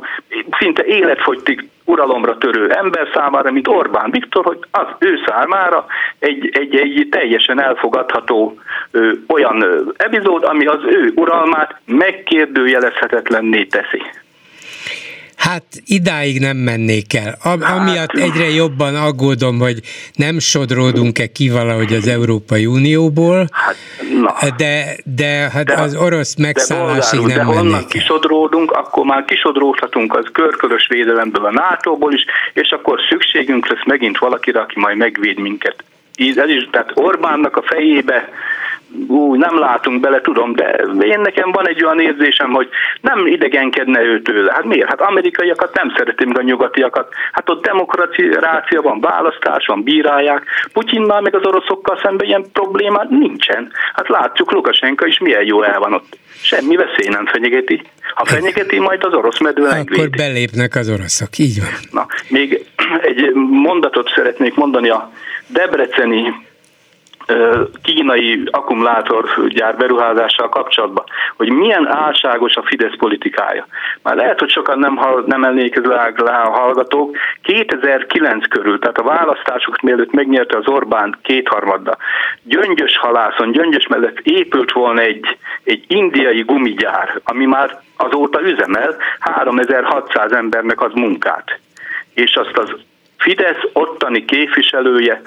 szinte életfogytig uralomra törő ember számára, mint Orbán Viktor, hogy az ő számára egy, egy, egy teljesen elfogadható ö, olyan ö, epizód, ami az ő uralmát megkérdőjelezhetetlenné teszi. Hát idáig nem mennék el. Am- hát, amiatt egyre jobban aggódom, hogy nem sodródunk-e ki valahogy az Európai Unióból, hát, na, de, de, hát de az orosz megszállásig de nem de mennék De kisodródunk, akkor már kisodródhatunk az körkörös védelemből a NATO-ból is, és akkor szükségünk lesz megint valakire, aki majd megvéd minket. Ez is, tehát Orbánnak a fejébe ú, nem látunk bele, tudom, de én nekem van egy olyan érzésem, hogy nem idegenkedne ő tőle. Hát miért? Hát amerikaiakat nem szeretünk a nyugatiakat. Hát ott demokrácia van, választás van, bírálják. Putyinnal meg az oroszokkal szemben ilyen probléma nincsen. Hát látjuk, Lukasenka is milyen jó el van ott. Semmi veszély nem fenyegeti. Ha fenyegeti, majd az orosz medő Akkor belépnek az oroszok, így van. Na, még egy mondatot szeretnék mondani a debreceni kínai akkumulátorgyár beruházással kapcsolatban, hogy milyen álságos a Fidesz politikája. Már lehet, hogy sokan nem, nem emlékeznek rá a hallgatók, 2009 körül, tehát a választások mielőtt megnyerte az Orbán kétharmadda, Gyöngyös halászon, Gyöngyös mellett épült volna egy, egy indiai gumigyár, ami már azóta üzemel, 3600 embernek az munkát és azt az Fidesz ottani képviselője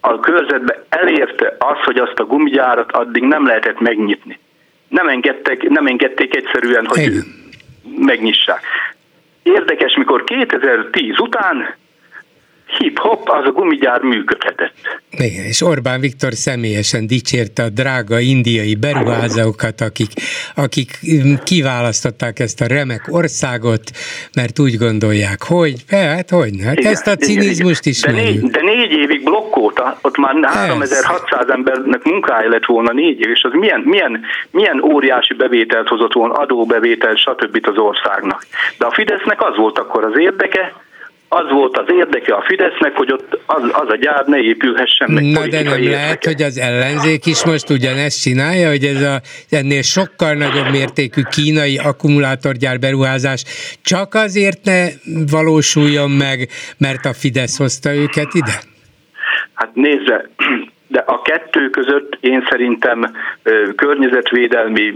a körzetbe elérte azt, hogy azt a gumigyárat addig nem lehetett megnyitni. Nem engedtek, nem engedték egyszerűen, hogy Igen. megnyissák. Érdekes, mikor 2010 után hip-hop, az a gumigyár működhetett. Igen, és Orbán Viktor személyesen dicsérte a drága indiai beruházókat, akik, akik kiválasztották ezt a remek országot, mert úgy gondolják, hogy, hát hogy hát ezt a cinizmust is de négy, de négy évig blokkolta, ott már 3600 embernek munkája lett volna négy év, és az milyen, milyen, milyen óriási bevételt hozott volna, adóbevételt, stb. az országnak. De a Fidesznek az volt akkor az érdeke, az volt az érdeke a Fidesznek, hogy ott az, az a gyár ne épülhessen meg. Na de nem érdeke. lehet, hogy az ellenzék is most ugyanezt csinálja, hogy ez a, ennél sokkal nagyobb mértékű kínai akkumulátorgyár beruházás csak azért ne valósuljon meg, mert a Fidesz hozta őket ide? Hát nézze, de a kettő között én szerintem környezetvédelmi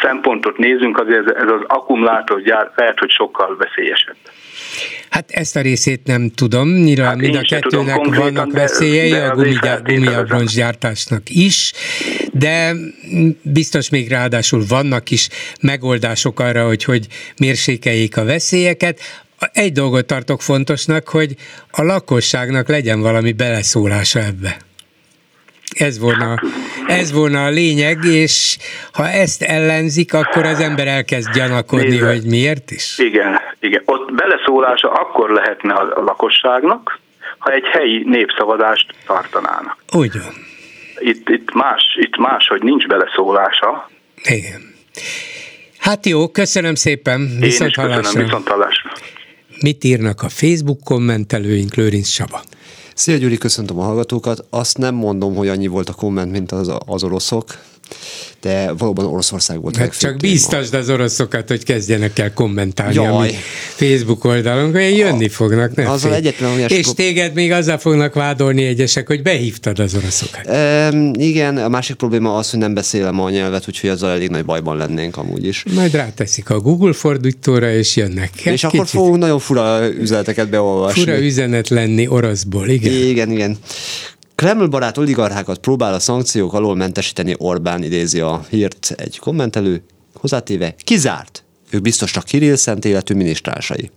szempontot nézünk, azért ez az akkumulátorgyár lehet, hogy sokkal veszélyesebb. Hát ezt a részét nem tudom, nyilván hát mind a kettőnek vannak veszélyei, de, de a gumiabroncsgyártásnak is, de biztos még ráadásul vannak is megoldások arra, hogy hogy mérsékeljék a veszélyeket. Egy dolgot tartok fontosnak, hogy a lakosságnak legyen valami beleszólása ebbe. Ez volna, ez volna a lényeg, és ha ezt ellenzik, akkor az ember elkezd gyanakodni, Nézve. hogy miért is. Igen, igen. Ott beleszólása akkor lehetne a lakosságnak, ha egy helyi népszavazást tartanának. Úgy van. Itt, itt, más, itt más, hogy nincs beleszólása. Igen. Hát jó, köszönöm szépen. Viszont Én is köszönöm, viszont hallásra. Mit írnak a Facebook kommentelőink, Lőrinc Saba? Szia Gyuri, köszöntöm a hallgatókat. Azt nem mondom, hogy annyi volt a komment, mint az, az oroszok de valóban Oroszország volt hát Csak bíztasd az oroszokat, hogy kezdjenek el kommentálni Jaj. a Facebook oldalon, hogy jönni a, fognak. Ne azzal egyetlen És téged még azzal fognak vádolni egyesek, hogy behívtad az oroszokat. E, igen, a másik probléma az, hogy nem beszélem a nyelvet, úgyhogy azzal elég nagy bajban lennénk amúgy is. Majd ráteszik a Google fordítóra, és jönnek. Hát és akkor fogunk nagyon fura üzeneteket beolvasni. Fura üzenet lenni oroszból, igen. Igen, igen. Kreml barát oligarchákat próbál a szankciók alól mentesíteni Orbán, idézi a hírt egy kommentelő, hozzátéve, kizárt. Ők biztos csak Kirill szent életű minisztrársai.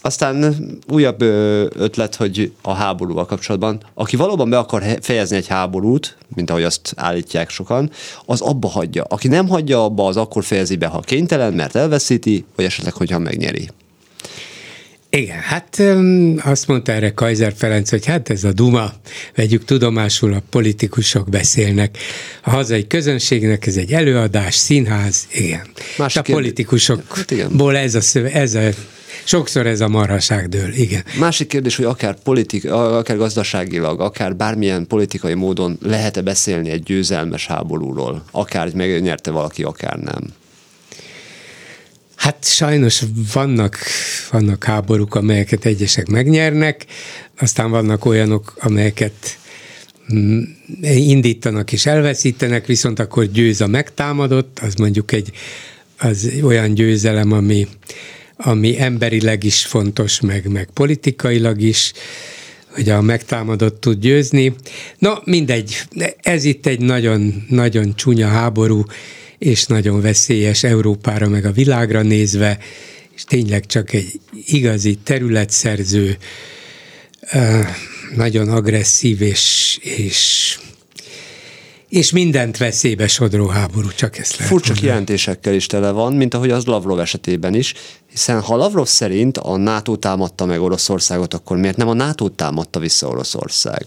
Aztán újabb ötlet, hogy a háborúval kapcsolatban, aki valóban be akar fejezni egy háborút, mint ahogy azt állítják sokan, az abba hagyja. Aki nem hagyja abba, az akkor fejezi be, ha kénytelen, mert elveszíti, vagy esetleg, hogyha megnyeri. Igen, hát azt mondta erre Kaiser Ferenc, hogy hát ez a Duma, vegyük tudomásul, a politikusok beszélnek. A hazai közönségnek ez egy előadás, színház, igen. Más a politikusokból ez a, szöve, ez a Sokszor ez a marhaság dől, igen. Másik kérdés, hogy akár, politik, akár gazdaságilag, akár bármilyen politikai módon lehet-e beszélni egy győzelmes háborúról, akár megnyerte valaki, akár nem. Hát sajnos vannak, vannak háborúk, amelyeket egyesek megnyernek, aztán vannak olyanok, amelyeket mm, indítanak és elveszítenek, viszont akkor győz a megtámadott, az mondjuk egy az olyan győzelem, ami, ami emberileg is fontos, meg, meg politikailag is, hogy a megtámadott tud győzni. Na, mindegy, ez itt egy nagyon, nagyon csúnya háború, és nagyon veszélyes Európára meg a világra nézve, és tényleg csak egy igazi területszerző, nagyon agresszív és, és és mindent veszélybe sodró háború, csak ezt lehet Furcsa mondani. kijelentésekkel is tele van, mint ahogy az Lavrov esetében is, hiszen ha Lavrov szerint a NATO támadta meg Oroszországot, akkor miért nem a NATO támadta vissza Oroszország?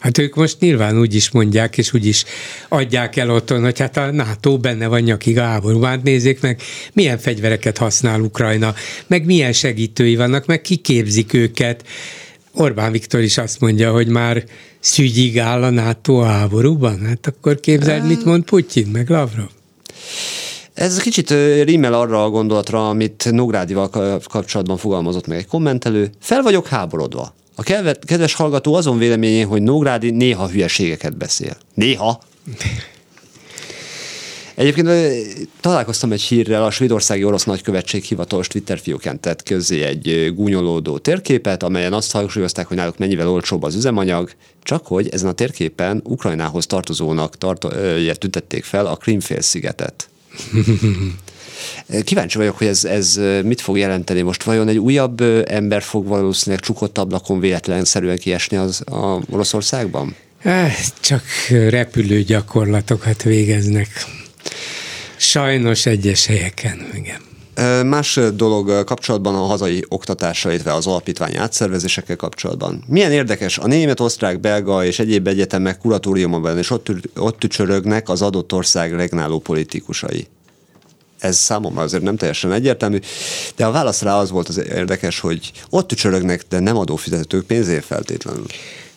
Hát ők most nyilván úgy is mondják, és úgy is adják el otthon, hogy hát a NATO benne van nyakig a háborúban. Nézzék meg, milyen fegyvereket használ Ukrajna, meg milyen segítői vannak, meg kiképzik őket. Orbán Viktor is azt mondja, hogy már szügyig áll a NATO a háborúban. Hát akkor képzeld, mit mond Putyin, meg Lavrov. Ez kicsit rímel arra a gondolatra, amit Nógrádival kapcsolatban fogalmazott meg egy kommentelő. Fel vagyok háborodva. A kedves hallgató azon véleményén, hogy Nógrádi néha hülyeségeket beszél. Néha. Egyébként találkoztam egy hírrel, a svédországi orosz nagykövetség hivatalos Twitter fiókján tett közzé egy gúnyolódó térképet, amelyen azt hangsúlyozták, hogy náluk mennyivel olcsóbb az üzemanyag, csak hogy ezen a térképen Ukrajnához tartozónak tarto- tüntették fel a Krimfélszigetet. Kíváncsi vagyok, hogy ez, ez mit fog jelenteni most. Vajon egy újabb ember fog valószínűleg csukott ablakon véletlenszerűen kiesni az a Oroszországban? Csak repülő gyakorlatokat végeznek. Sajnos egyes helyeken, igen. Más dolog kapcsolatban a hazai oktatásra, illetve az alapítvány átszervezésekkel kapcsolatban. Milyen érdekes, a német, osztrák, belga és egyéb egyetemek kuratóriumban és ott, ott tücsörögnek az adott ország regnáló politikusai ez számomra azért nem teljesen egyértelmű, de a válasz rá az volt az érdekes, hogy ott tücsörögnek, de nem adófizetők pénzért feltétlenül.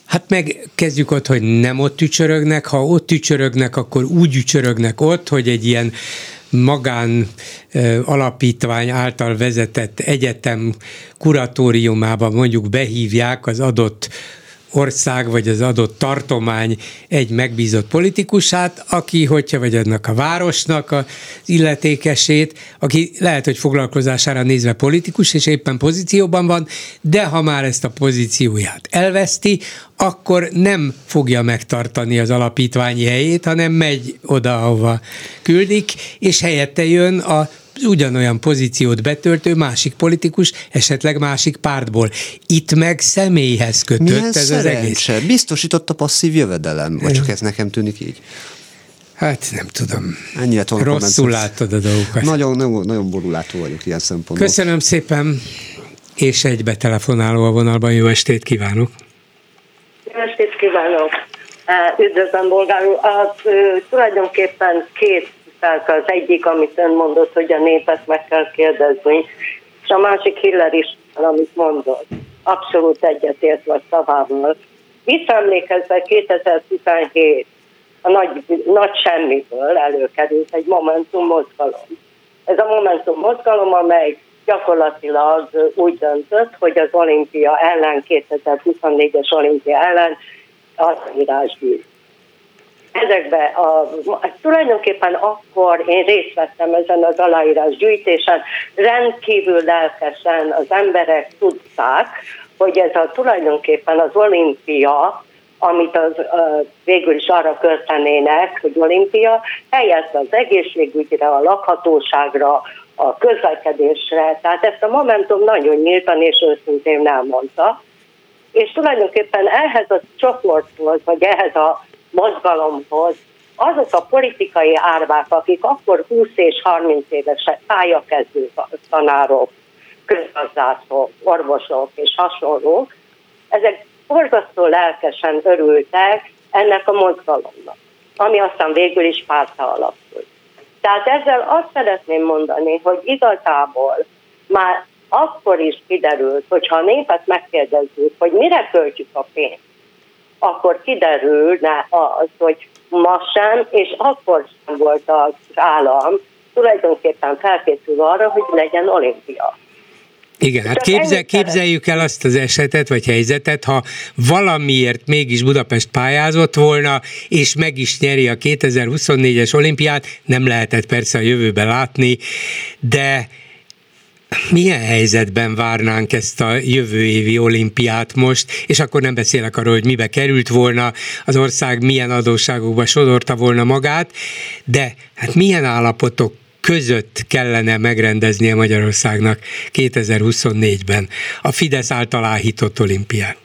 Hát meg kezdjük ott, hogy nem ott tücsörögnek, ha ott tücsörögnek, akkor úgy tücsörögnek ott, hogy egy ilyen magán alapítvány által vezetett egyetem kuratóriumába mondjuk behívják az adott ország vagy az adott tartomány egy megbízott politikusát, aki, hogyha vagy adnak a városnak az illetékesét, aki lehet, hogy foglalkozására nézve politikus, és éppen pozícióban van, de ha már ezt a pozícióját elveszti, akkor nem fogja megtartani az alapítványi helyét, hanem megy oda, ahova küldik, és helyette jön a ugyanolyan pozíciót betöltő másik politikus, esetleg másik pártból. Itt meg személyhez kötött Milyen ez szerencse. az egész. Biztosított a passzív jövedelem, vagy csak ez nekem tűnik így? Hát nem tudom. Ennyire tudom. Rosszul látod a dolgokat. Nagyon, nagyon, nagyon borulátó vagyok ilyen szempontból. Köszönöm szépen, és egy betelefonáló a vonalban. Jó estét kívánok! Jó estét kívánok! Üdvözlöm, bolgár úr! tulajdonképpen két tehát az egyik, amit ön mondott, hogy a népet meg kell kérdezni, és a másik Hiller is, amit mondott. Abszolút egyetért a szavával. Visszaemlékezve 2017 a nagy, nagy semmiből előkerült egy Momentum mozgalom. Ez a Momentum mozgalom, amely gyakorlatilag úgy döntött, hogy az olimpia ellen, 2024-es olimpia ellen az írás gyűjt ezekbe a, tulajdonképpen akkor én részt vettem ezen az aláírás gyűjtésen, rendkívül lelkesen az emberek tudták, hogy ez a tulajdonképpen az olimpia, amit az, végül is arra költenének, hogy olimpia, helyett az egészségügyre, a lakhatóságra, a közlekedésre. Tehát ezt a Momentum nagyon nyíltan és őszintén elmondta. És tulajdonképpen ehhez a csoporthoz, vagy ehhez a mozgalomhoz azok a politikai árvák, akik akkor 20 és 30 éves pályakezdő tanárok, közgazdászok, orvosok és hasonlók, ezek borzasztó lelkesen örültek ennek a mozgalomnak, ami aztán végül is párta alakult. Tehát ezzel azt szeretném mondani, hogy igazából már akkor is kiderült, hogyha a népet megkérdezzük, hogy mire költjük a pénzt, akkor kiderülne az, hogy ma sem, és akkor sem volt az állam tulajdonképpen felkészül arra, hogy legyen olimpia. Igen, hát képzel, képzeljük el azt az esetet, vagy helyzetet, ha valamiért mégis Budapest pályázott volna, és meg is nyeri a 2024-es olimpiát, nem lehetett persze a jövőbe látni, de milyen helyzetben várnánk ezt a jövő évi olimpiát most, és akkor nem beszélek arról, hogy mibe került volna, az ország milyen adósságokba sodorta volna magát, de hát milyen állapotok között kellene megrendezni a Magyarországnak 2024-ben a Fidesz által áhított olimpiát?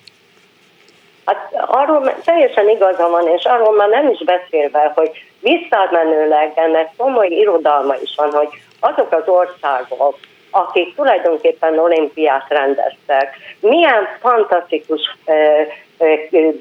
Hát arról teljesen igaza van, és arról már nem is beszélve, hogy visszamenőleg ennek komoly irodalma is van, hogy azok az országok, akik tulajdonképpen olimpiát rendeztek. Milyen fantasztikus,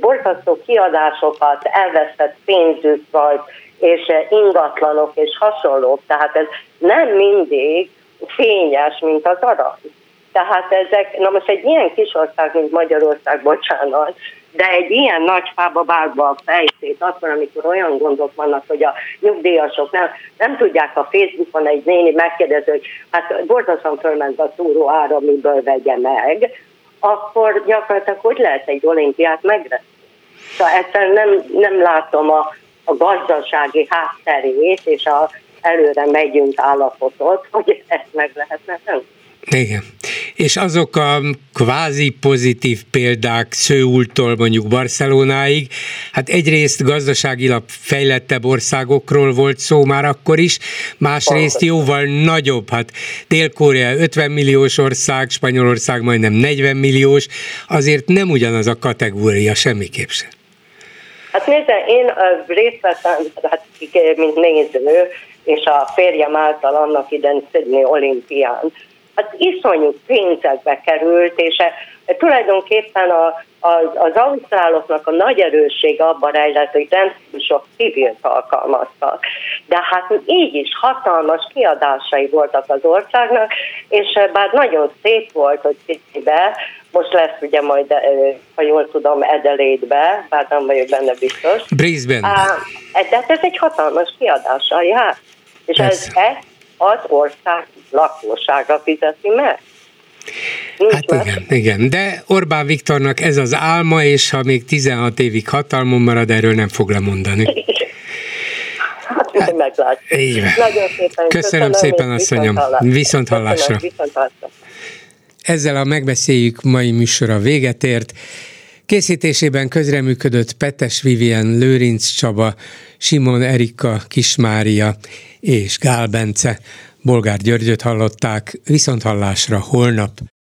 borzasztó kiadásokat elvesztett pénzük vagy, és ingatlanok és hasonlók. Tehát ez nem mindig fényes, mint az arany. Tehát ezek, na most egy ilyen kis ország, mint Magyarország, bocsánat, de egy ilyen nagy fába vágva a fejszét, akkor, amikor olyan gondok vannak, hogy a nyugdíjasok nem, nem tudják a Facebookon egy néni megkérdezni, hogy hát borzasztóan fölment a túró ára, miből vegye meg, akkor gyakorlatilag hogy lehet egy olimpiát megrendezni? Szóval egyszerűen nem, nem látom a, a gazdasági hátterét és a előre megyünk állapotot, hogy ezt meg lehetne tenni. Igen. És azok a kvázi pozitív példák Szőultól mondjuk Barcelonáig, hát egyrészt gazdaságilag fejlettebb országokról volt szó már akkor is, másrészt jóval nagyobb, hát Dél-Korea 50 milliós ország, Spanyolország majdnem 40 milliós, azért nem ugyanaz a kategória semmiképp sem. Hát nézze, én részt vettem, hát, mint néző, és a férjem által annak idején Sydney olimpián, hát iszonyú pénzekbe került, és e, tulajdonképpen a, a, az ausztráloknak a nagy erőssége abban rejlett, hogy rendkívül sok civilt alkalmaztak. De hát így is hatalmas kiadásai voltak az országnak, és e, bár nagyon szép volt, hogy Sydneybe, most lesz ugye majd, e, ha jól tudom, Edelétbe, bár nem vagyok benne biztos. Brisbane. de hát ez egy hatalmas kiadással jár. És ez, ez az ország lakossága fizeti meg. Nincs hát más. igen, igen, de Orbán Viktornak ez az álma, és ha még 16 évig hatalmon marad, erről nem fog lemondani. Hát, hát meglátjuk. Így van. Nagyon szépen köszönöm, köszönöm szépen, asszonyom. Viszont hallásra. Viszont hallásra. Ezzel a megbeszéljük mai műsora véget ért. Készítésében közreműködött Petes Vivien, Lőrinc Csaba, Simon Erika Kismária és Gál Bence. Bolgár Györgyöt hallották, viszont hallásra holnap.